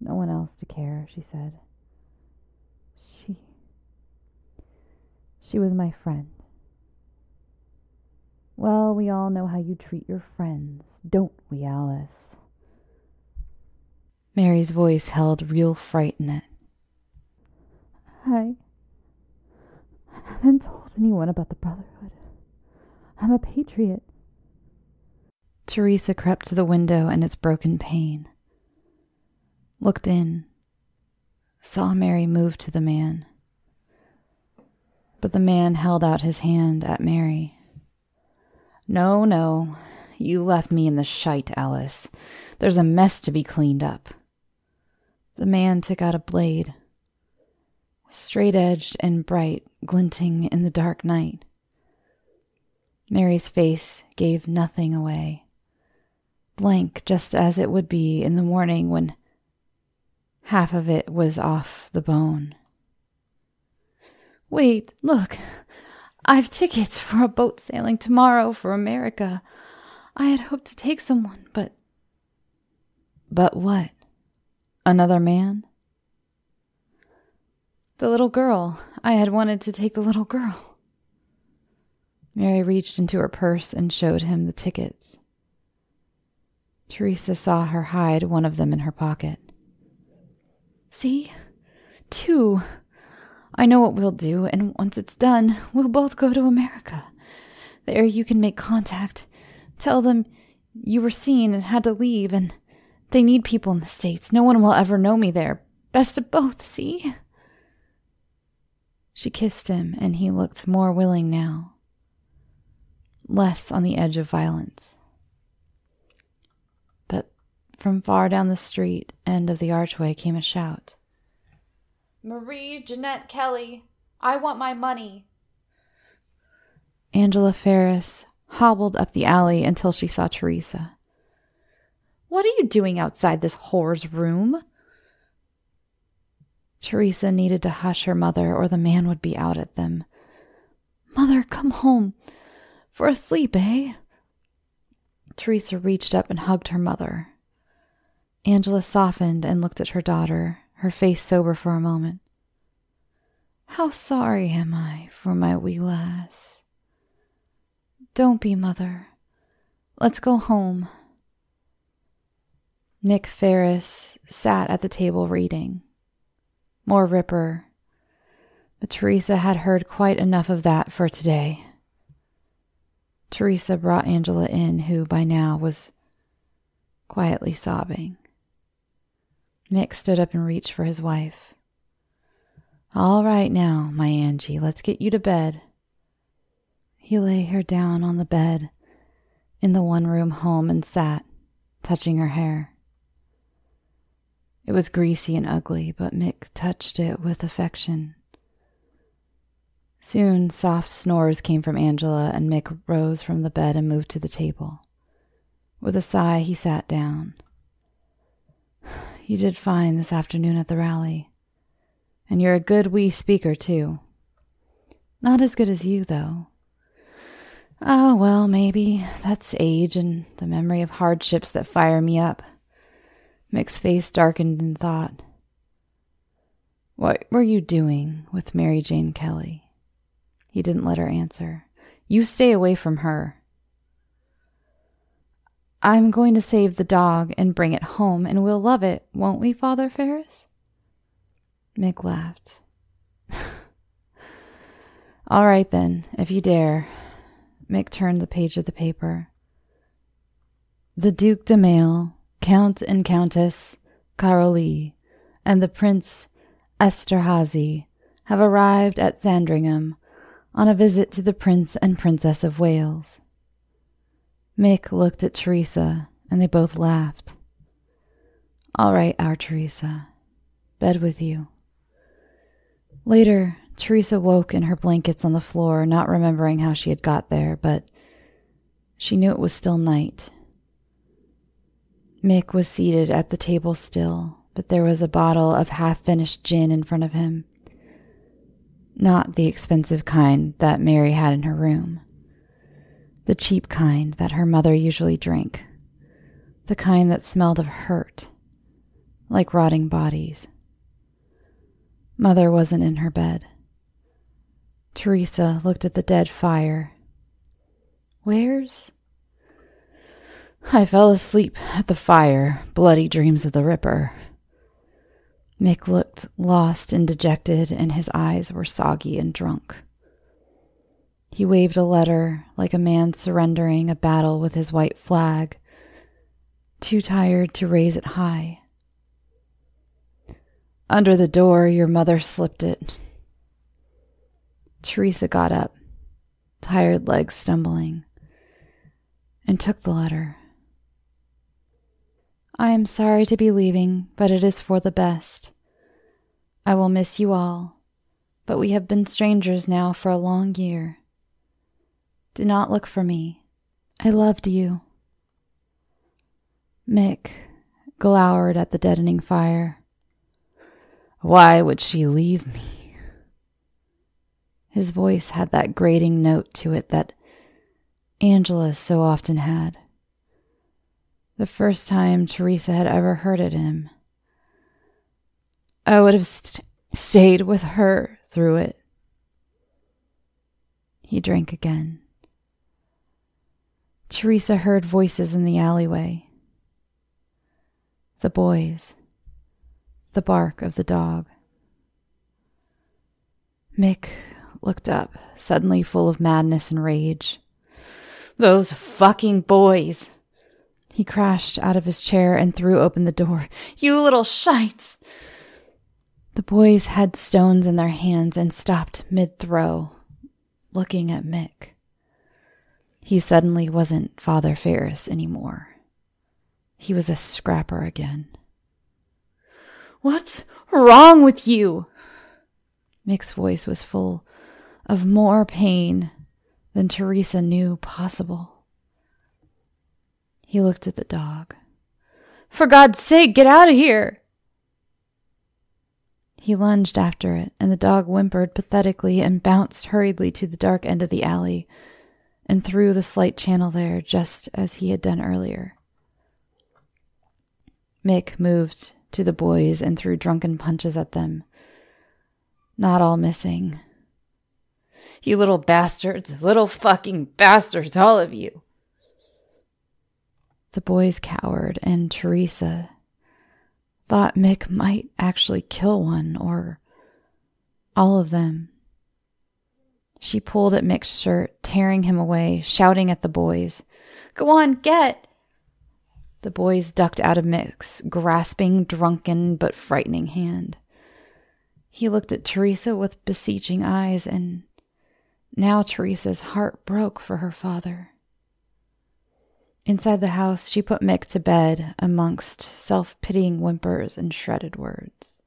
No one else to care, she said. She she was my friend. Well, we all know how you treat your friends, don't we, Alice? Mary's voice held real fright in it. I haven't told anyone about the Brotherhood. I'm a patriot. Teresa crept to the window in its broken pane, looked in, saw Mary move to the man. But the man held out his hand at Mary. No, no, you left me in the shite, Alice. There's a mess to be cleaned up. The man took out a blade, straight edged and bright, glinting in the dark night. Mary's face gave nothing away, blank just as it would be in the morning when half of it was off the bone. Wait, look, I've tickets for a boat sailing tomorrow for America. I had hoped to take someone, but. But what? Another man? The little girl. I had wanted to take the little girl. Mary reached into her purse and showed him the tickets. Teresa saw her hide one of them in her pocket. See? Two. I know what we'll do, and once it's done, we'll both go to America. There you can make contact. Tell them you were seen and had to leave, and they need people in the States. No one will ever know me there. Best of both, see? She kissed him, and he looked more willing now, less on the edge of violence. But from far down the street end of the archway came a shout Marie Jeanette Kelly, I want my money. Angela Ferris hobbled up the alley until she saw Teresa. What are you doing outside this whore's room? Teresa needed to hush her mother, or the man would be out at them. Mother, come home. For a sleep, eh? Teresa reached up and hugged her mother. Angela softened and looked at her daughter, her face sober for a moment. How sorry am I for my wee lass. Don't be, mother. Let's go home. Mick Ferris sat at the table reading. More Ripper. But Teresa had heard quite enough of that for today. Teresa brought Angela in, who by now was quietly sobbing. Mick stood up and reached for his wife. All right now, my Angie, let's get you to bed. He lay her down on the bed in the one room home and sat, touching her hair. It was greasy and ugly, but Mick touched it with affection. Soon soft snores came from Angela, and Mick rose from the bed and moved to the table. With a sigh, he sat down. You did fine this afternoon at the rally. And you're a good wee speaker, too. Not as good as you, though. Ah, oh, well, maybe. That's age and the memory of hardships that fire me up. Mick's face darkened in thought. What were you doing with Mary Jane Kelly? He didn't let her answer. You stay away from her. I'm going to save the dog and bring it home, and we'll love it, won't we, Father Ferris? Mick laughed. All right, then, if you dare. Mick turned the page of the paper. The Duc de Maille Count and Countess Karolyi and the Prince Esterhazy have arrived at Sandringham on a visit to the Prince and Princess of Wales. Mick looked at Teresa, and they both laughed. All right, our Teresa. Bed with you. Later, Teresa woke in her blankets on the floor, not remembering how she had got there, but she knew it was still night Mick was seated at the table still, but there was a bottle of half finished gin in front of him. Not the expensive kind that Mary had in her room. The cheap kind that her mother usually drank. The kind that smelled of hurt, like rotting bodies. Mother wasn't in her bed. Teresa looked at the dead fire. Where's I fell asleep at the fire, bloody dreams of the Ripper. Mick looked lost and dejected, and his eyes were soggy and drunk. He waved a letter like a man surrendering a battle with his white flag, too tired to raise it high. Under the door, your mother slipped it. Teresa got up, tired legs stumbling, and took the letter. I am sorry to be leaving, but it is for the best. I will miss you all, but we have been strangers now for a long year. Do not look for me. I loved you. Mick glowered at the deadening fire. Why would she leave me? His voice had that grating note to it that Angela so often had. The first time Teresa had ever heard it in him. I would have st- stayed with her through it. He drank again. Teresa heard voices in the alleyway. The boys. The bark of the dog. Mick looked up, suddenly full of madness and rage. Those fucking boys! He crashed out of his chair and threw open the door. You little shite! The boys had stones in their hands and stopped mid throw, looking at Mick. He suddenly wasn't Father Ferris anymore. He was a scrapper again. What's wrong with you? Mick's voice was full of more pain than Teresa knew possible. He looked at the dog. For God's sake, get out of here! He lunged after it, and the dog whimpered pathetically and bounced hurriedly to the dark end of the alley, and through the slight channel there, just as he had done earlier. Mick moved to the boys and threw drunken punches at them, not all missing. You little bastards, little fucking bastards, all of you. The boys cowered, and Teresa thought Mick might actually kill one or all of them. She pulled at Mick's shirt, tearing him away, shouting at the boys, Go on, get! The boys ducked out of Mick's grasping, drunken, but frightening hand. He looked at Teresa with beseeching eyes, and now Teresa's heart broke for her father. Inside the house, she put Mick to bed amongst self pitying whimpers and shredded words.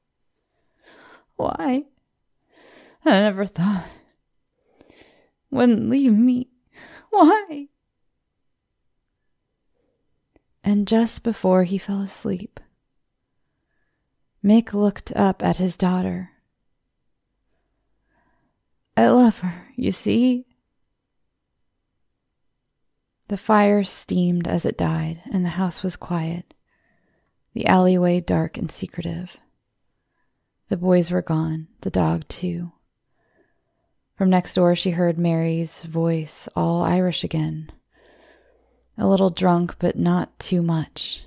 Why? I never thought wouldn't leave me. Why? And just before he fell asleep, Mick looked up at his daughter. I love her, you see. The fire steamed as it died, and the house was quiet, the alleyway dark and secretive. The boys were gone, the dog too. From next door, she heard Mary's voice, all Irish again. A little drunk, but not too much.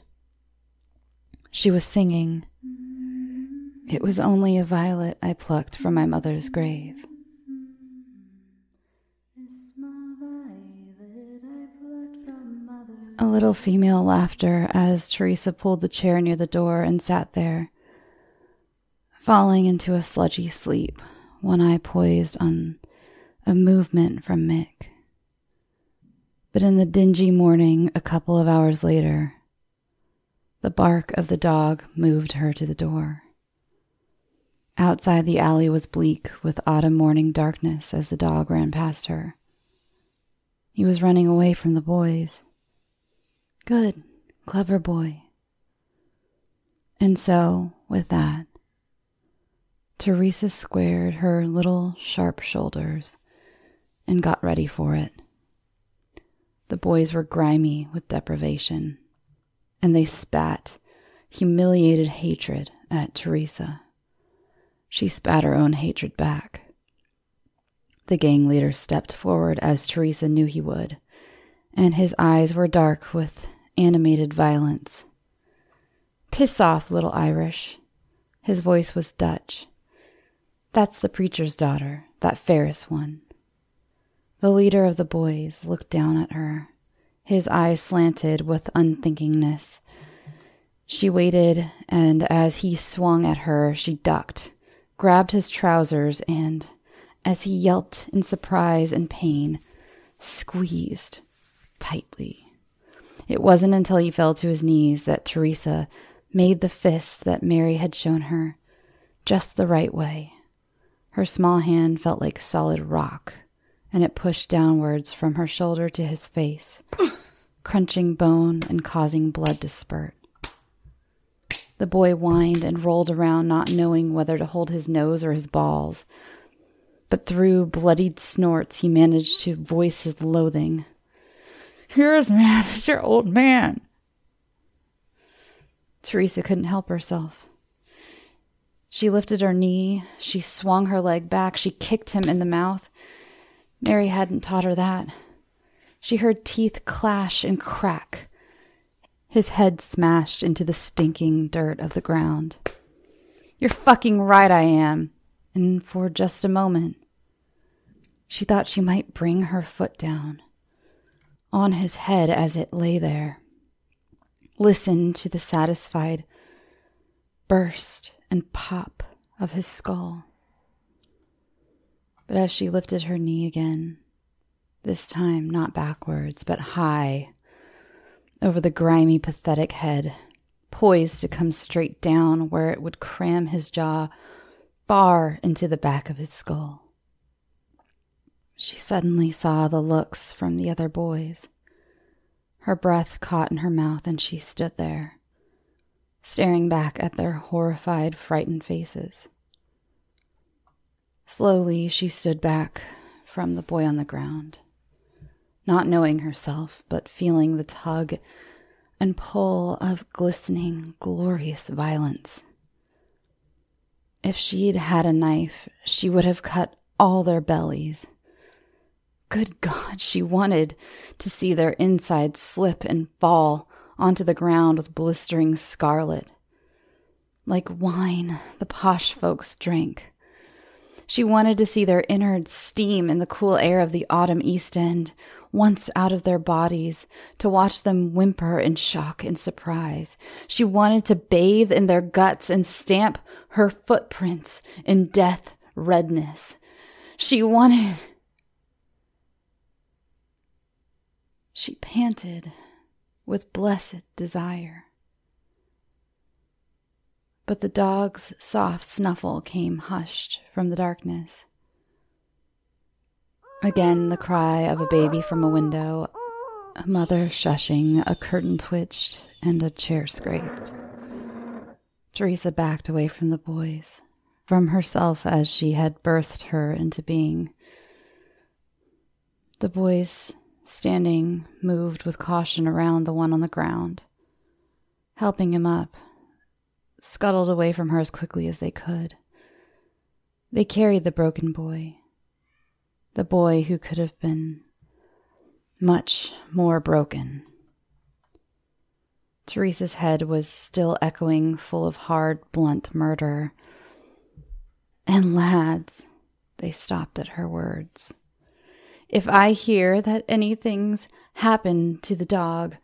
She was singing, It was only a violet I plucked from my mother's grave. A little female laughter as Teresa pulled the chair near the door and sat there, falling into a sludgy sleep, one eye poised on a movement from Mick. But in the dingy morning, a couple of hours later, the bark of the dog moved her to the door. Outside the alley was bleak with autumn morning darkness as the dog ran past her. He was running away from the boys. Good, clever boy. And so, with that, Teresa squared her little sharp shoulders and got ready for it. The boys were grimy with deprivation, and they spat humiliated hatred at Teresa. She spat her own hatred back. The gang leader stepped forward as Teresa knew he would, and his eyes were dark with animated violence. Piss off, little Irish. His voice was Dutch. That's the preacher's daughter, that Ferris one. The leader of the boys looked down at her, his eyes slanted with unthinkingness. She waited, and as he swung at her, she ducked, grabbed his trousers, and, as he yelped in surprise and pain, squeezed tightly. It wasn't until he fell to his knees that Teresa made the fist that Mary had shown her, just the right way. Her small hand felt like solid rock, and it pushed downwards from her shoulder to his face, crunching bone and causing blood to spurt. The boy whined and rolled around, not knowing whether to hold his nose or his balls. But through bloodied snorts, he managed to voice his loathing. Here's man, it's your old man. Teresa couldn't help herself. She lifted her knee, she swung her leg back, she kicked him in the mouth. Mary hadn't taught her that. She heard teeth clash and crack his head smashed into the stinking dirt of the ground. You're fucking right, I am. And for just a moment, she thought she might bring her foot down on his head as it lay there. Listen to the satisfied burst and pop of his skull. But as she lifted her knee again, this time not backwards, but high over the grimy, pathetic head, poised to come straight down where it would cram his jaw far into the back of his skull. She suddenly saw the looks from the other boys. Her breath caught in her mouth, and she stood there, staring back at their horrified, frightened faces. Slowly, she stood back from the boy on the ground not knowing herself, but feeling the tug and pull of glistening, glorious violence. If she'd had a knife, she would have cut all their bellies. Good God, she wanted to see their insides slip and fall onto the ground with blistering scarlet. Like wine the posh folks drank. She wanted to see their innards steam in the cool air of the autumn East End, once out of their bodies, to watch them whimper in shock and surprise. She wanted to bathe in their guts and stamp her footprints in death redness. She wanted. She panted with blessed desire. But the dog's soft snuffle came hushed from the darkness. Again, the cry of a baby from a window, a mother shushing, a curtain twitched, and a chair scraped. Teresa backed away from the boys, from herself as she had birthed her into being. The boys, standing, moved with caution around the one on the ground, helping him up, scuttled away from her as quickly as they could. They carried the broken boy, the boy who could have been much more broken. Teresa's head was still echoing, full of hard, blunt murder. And lads, they stopped at her words. If I hear that anything's happened to the dog,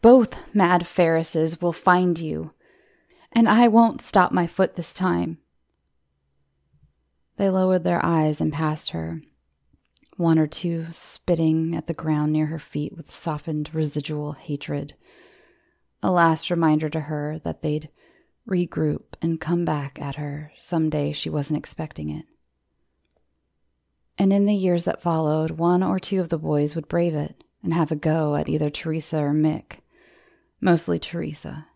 both mad Ferrises will find you, and I won't stop my foot this time. They lowered their eyes and passed her, one or two spitting at the ground near her feet with softened residual hatred. A last reminder to her that they'd regroup and come back at her some day she wasn't expecting it. And in the years that followed, one or two of the boys would brave it and have a go at either Teresa or Mick, mostly Teresa.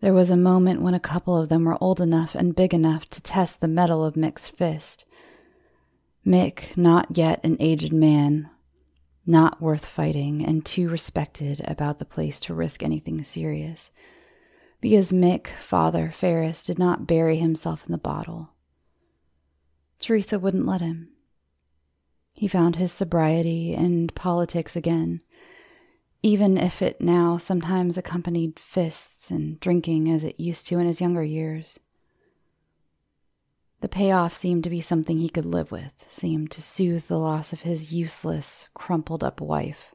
There was a moment when a couple of them were old enough and big enough to test the metal of Mick's fist, Mick, not yet an aged man, not worth fighting, and too respected about the place to risk anything serious, because Mick, father Ferris, did not bury himself in the bottle. Teresa wouldn't let him. He found his sobriety and politics again, even if it now sometimes accompanied fists and drinking as it used to in his younger years. The payoff seemed to be something he could live with, seemed to soothe the loss of his useless, crumpled up wife.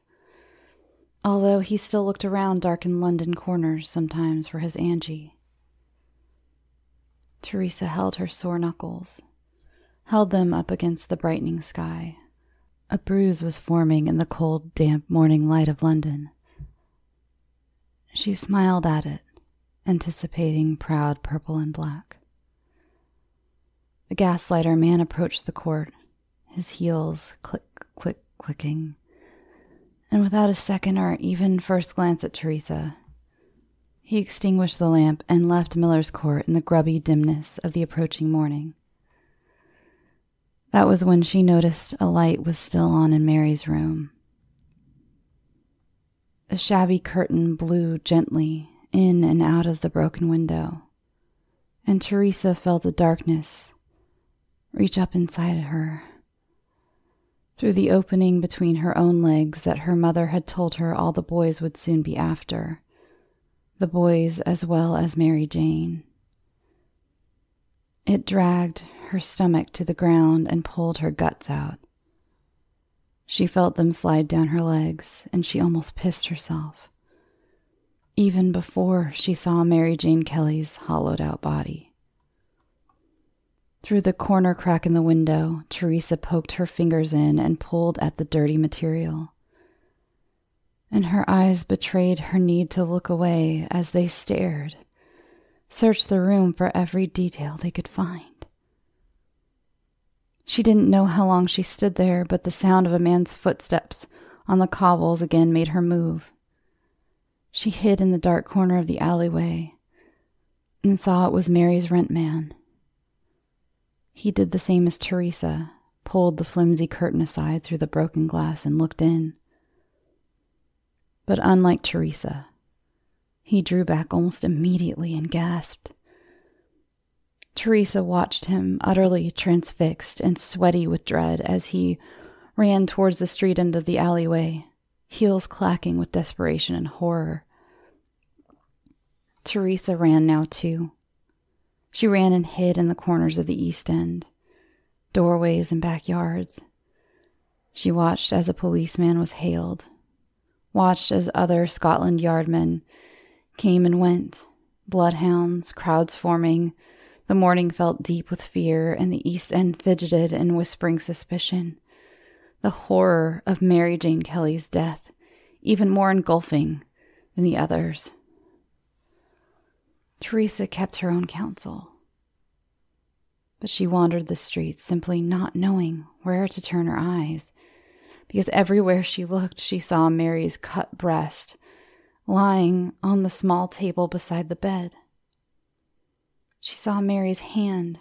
Although he still looked around darkened London corners sometimes for his Angie. Teresa held her sore knuckles, held them up against the brightening sky. A bruise was forming in the cold, damp morning light of London. She smiled at it, anticipating proud purple and black. The gaslighter man approached the court, his heels click, click, clicking. And without a second or even first glance at Teresa, he extinguished the lamp and left Miller's Court in the grubby dimness of the approaching morning. That was when she noticed a light was still on in Mary's room. The shabby curtain blew gently in and out of the broken window, and Teresa felt a darkness reach up inside of her. Through the opening between her own legs that her mother had told her all the boys would soon be after, the boys as well as Mary Jane. It dragged her stomach to the ground and pulled her guts out. She felt them slide down her legs, and she almost pissed herself, even before she saw Mary Jane Kelly's hollowed out body. Through the corner crack in the window, Teresa poked her fingers in and pulled at the dirty material. And her eyes betrayed her need to look away as they stared, searched the room for every detail they could find. She didn't know how long she stood there, but the sound of a man's footsteps on the cobbles again made her move. She hid in the dark corner of the alleyway and saw it was Mary's rent man. He did the same as Teresa, pulled the flimsy curtain aside through the broken glass and looked in. But unlike Teresa, he drew back almost immediately and gasped. Teresa watched him, utterly transfixed and sweaty with dread, as he ran towards the street end of the alleyway, heels clacking with desperation and horror. Teresa ran now, too, she ran and hid in the corners of the East End, doorways and backyards. She watched as a policeman was hailed, watched as other Scotland Yard men came and went, bloodhounds, crowds forming. The morning felt deep with fear, and the East End fidgeted in whispering suspicion. The horror of Mary Jane Kelly's death, even more engulfing than the others. Teresa kept her own counsel. But she wandered the streets, simply not knowing where to turn her eyes, because everywhere she looked, she saw Mary's cut breast lying on the small table beside the bed. She saw Mary's hand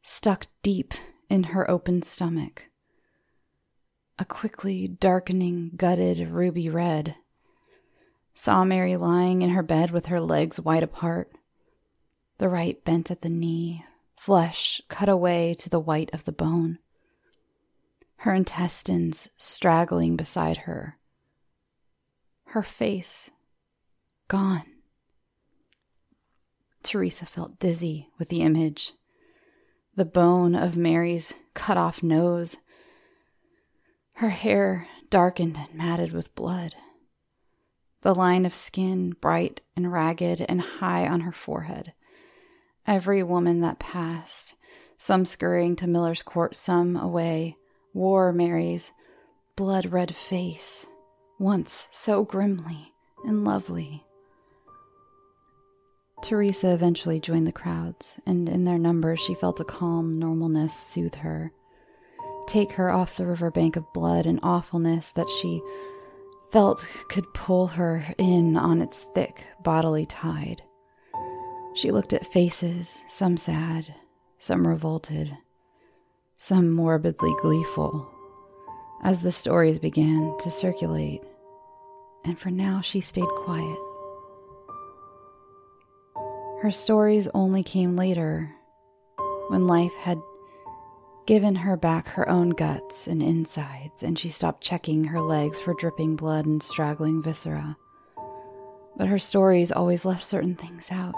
stuck deep in her open stomach, a quickly darkening, gutted ruby red Saw Mary lying in her bed with her legs wide apart, the right bent at the knee, flesh cut away to the white of the bone, her intestines straggling beside her, her face gone. Teresa felt dizzy with the image. The bone of Mary's cut off nose, her hair darkened and matted with blood the line of skin bright and ragged and high on her forehead. Every woman that passed, some scurrying to Miller's Court, some away, wore Mary's blood red face, once so grimly and lovely. Teresa eventually joined the crowds, and in their numbers she felt a calm normalness soothe her, take her off the river bank of blood and awfulness that she felt could pull her in on its thick bodily tide. She looked at faces, some sad, some revolted, some morbidly gleeful, as the stories began to circulate, and for now she stayed quiet. Her stories only came later, when life had given her back her own guts and insides, and she stopped checking her legs for dripping blood and straggling viscera. But her stories always left certain things out.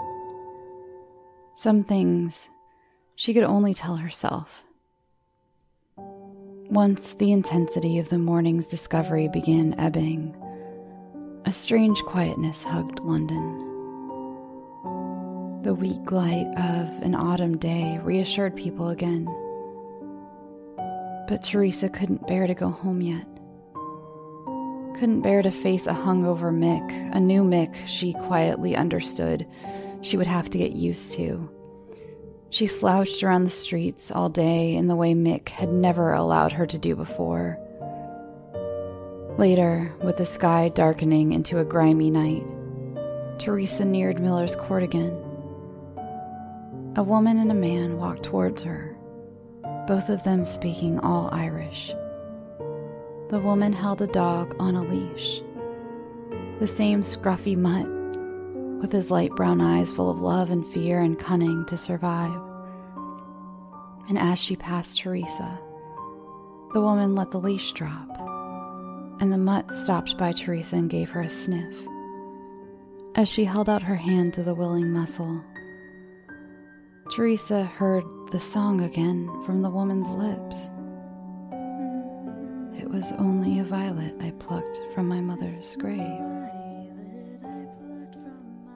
Some things She could only tell herself. Once the intensity of the morning's discovery began ebbing, a strange quietness hugged London. The weak light of an autumn day reassured people again. But Teresa couldn't bear to go home yet. Couldn't bear to face a hungover Mick, a new Mick she quietly understood she would have to get used to. She slouched around the streets all day in the way Mick had never allowed her to do before. Later, with the sky darkening into a grimy night, Teresa neared Miller's Court again. A woman and a man walked towards her, both of them speaking all Irish. The woman held a dog on a leash, the same scruffy mutt with his light brown eyes full of love and fear and cunning to survive. And as she passed Teresa, the woman let the leash drop, and the mutt stopped by Teresa and gave her a sniff. As she held out her hand to the willing muscle, Teresa heard the song again from the woman's lips. It was only a violet I plucked from my mother's grave.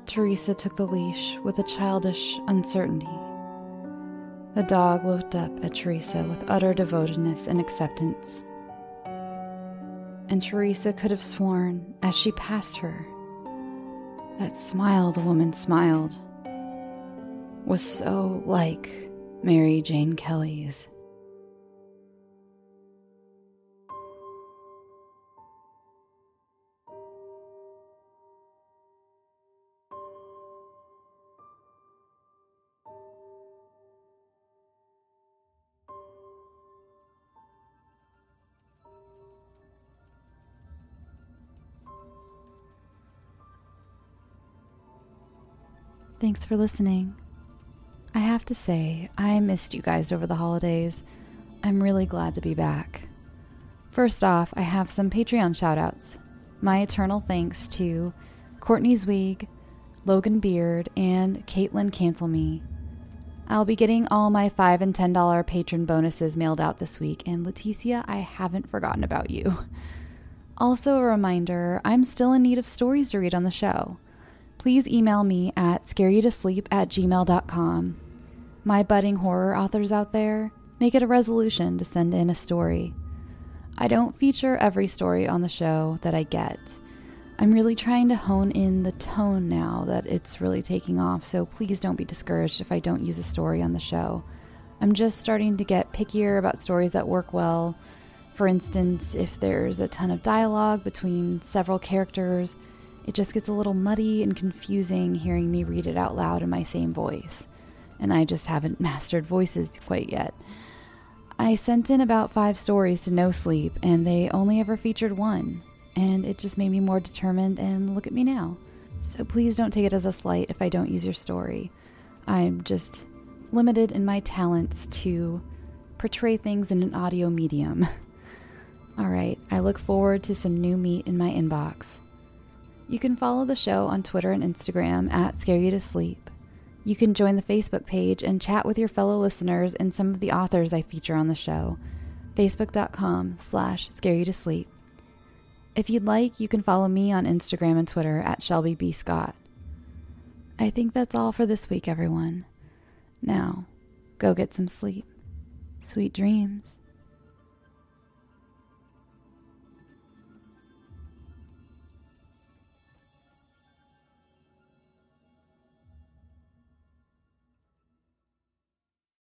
Teresa took the leash with a childish uncertainty. The dog looked up at Teresa with utter devotedness and acceptance. And Teresa could have sworn, as she passed her, that smile the woman smiled was so like Mary Jane Kelly's. Thanks for listening. To say, I missed you guys over the holidays. I'm really glad to be back. First off, I have some Patreon shoutouts. My eternal thanks to Courtney Zweig, Logan Beard, and Caitlin Cancel Me. I'll be getting all my 5 and $10 patron bonuses mailed out this week, and Leticia, I haven't forgotten about you. Also, a reminder I'm still in need of stories to read on the show please email me at scareyoutosleep at gmail.com. My budding horror authors out there, make it a resolution to send in a story. I don't feature every story on the show that I get. I'm really trying to hone in the tone now that it's really taking off, so please don't be discouraged if I don't use a story on the show. I'm just starting to get pickier about stories that work well. For instance, if there's a ton of dialogue between several characters, it just gets a little muddy and confusing hearing me read it out loud in my same voice. And I just haven't mastered voices quite yet. I sent in about five stories to No Sleep, and they only ever featured one. And it just made me more determined, and look at me now. So please don't take it as a slight if I don't use your story. I'm just limited in my talents to portray things in an audio medium. All right, I look forward to some new meat in my inbox. You can follow the show on Twitter and Instagram at Scare You to Sleep. You can join the Facebook page and chat with your fellow listeners and some of the authors I feature on the show. Facebook.com slash Scare You to Sleep. If you'd like, you can follow me on Instagram and Twitter at Shelby B. Scott. I think that's all for this week, everyone. Now, go get some sleep. Sweet dreams.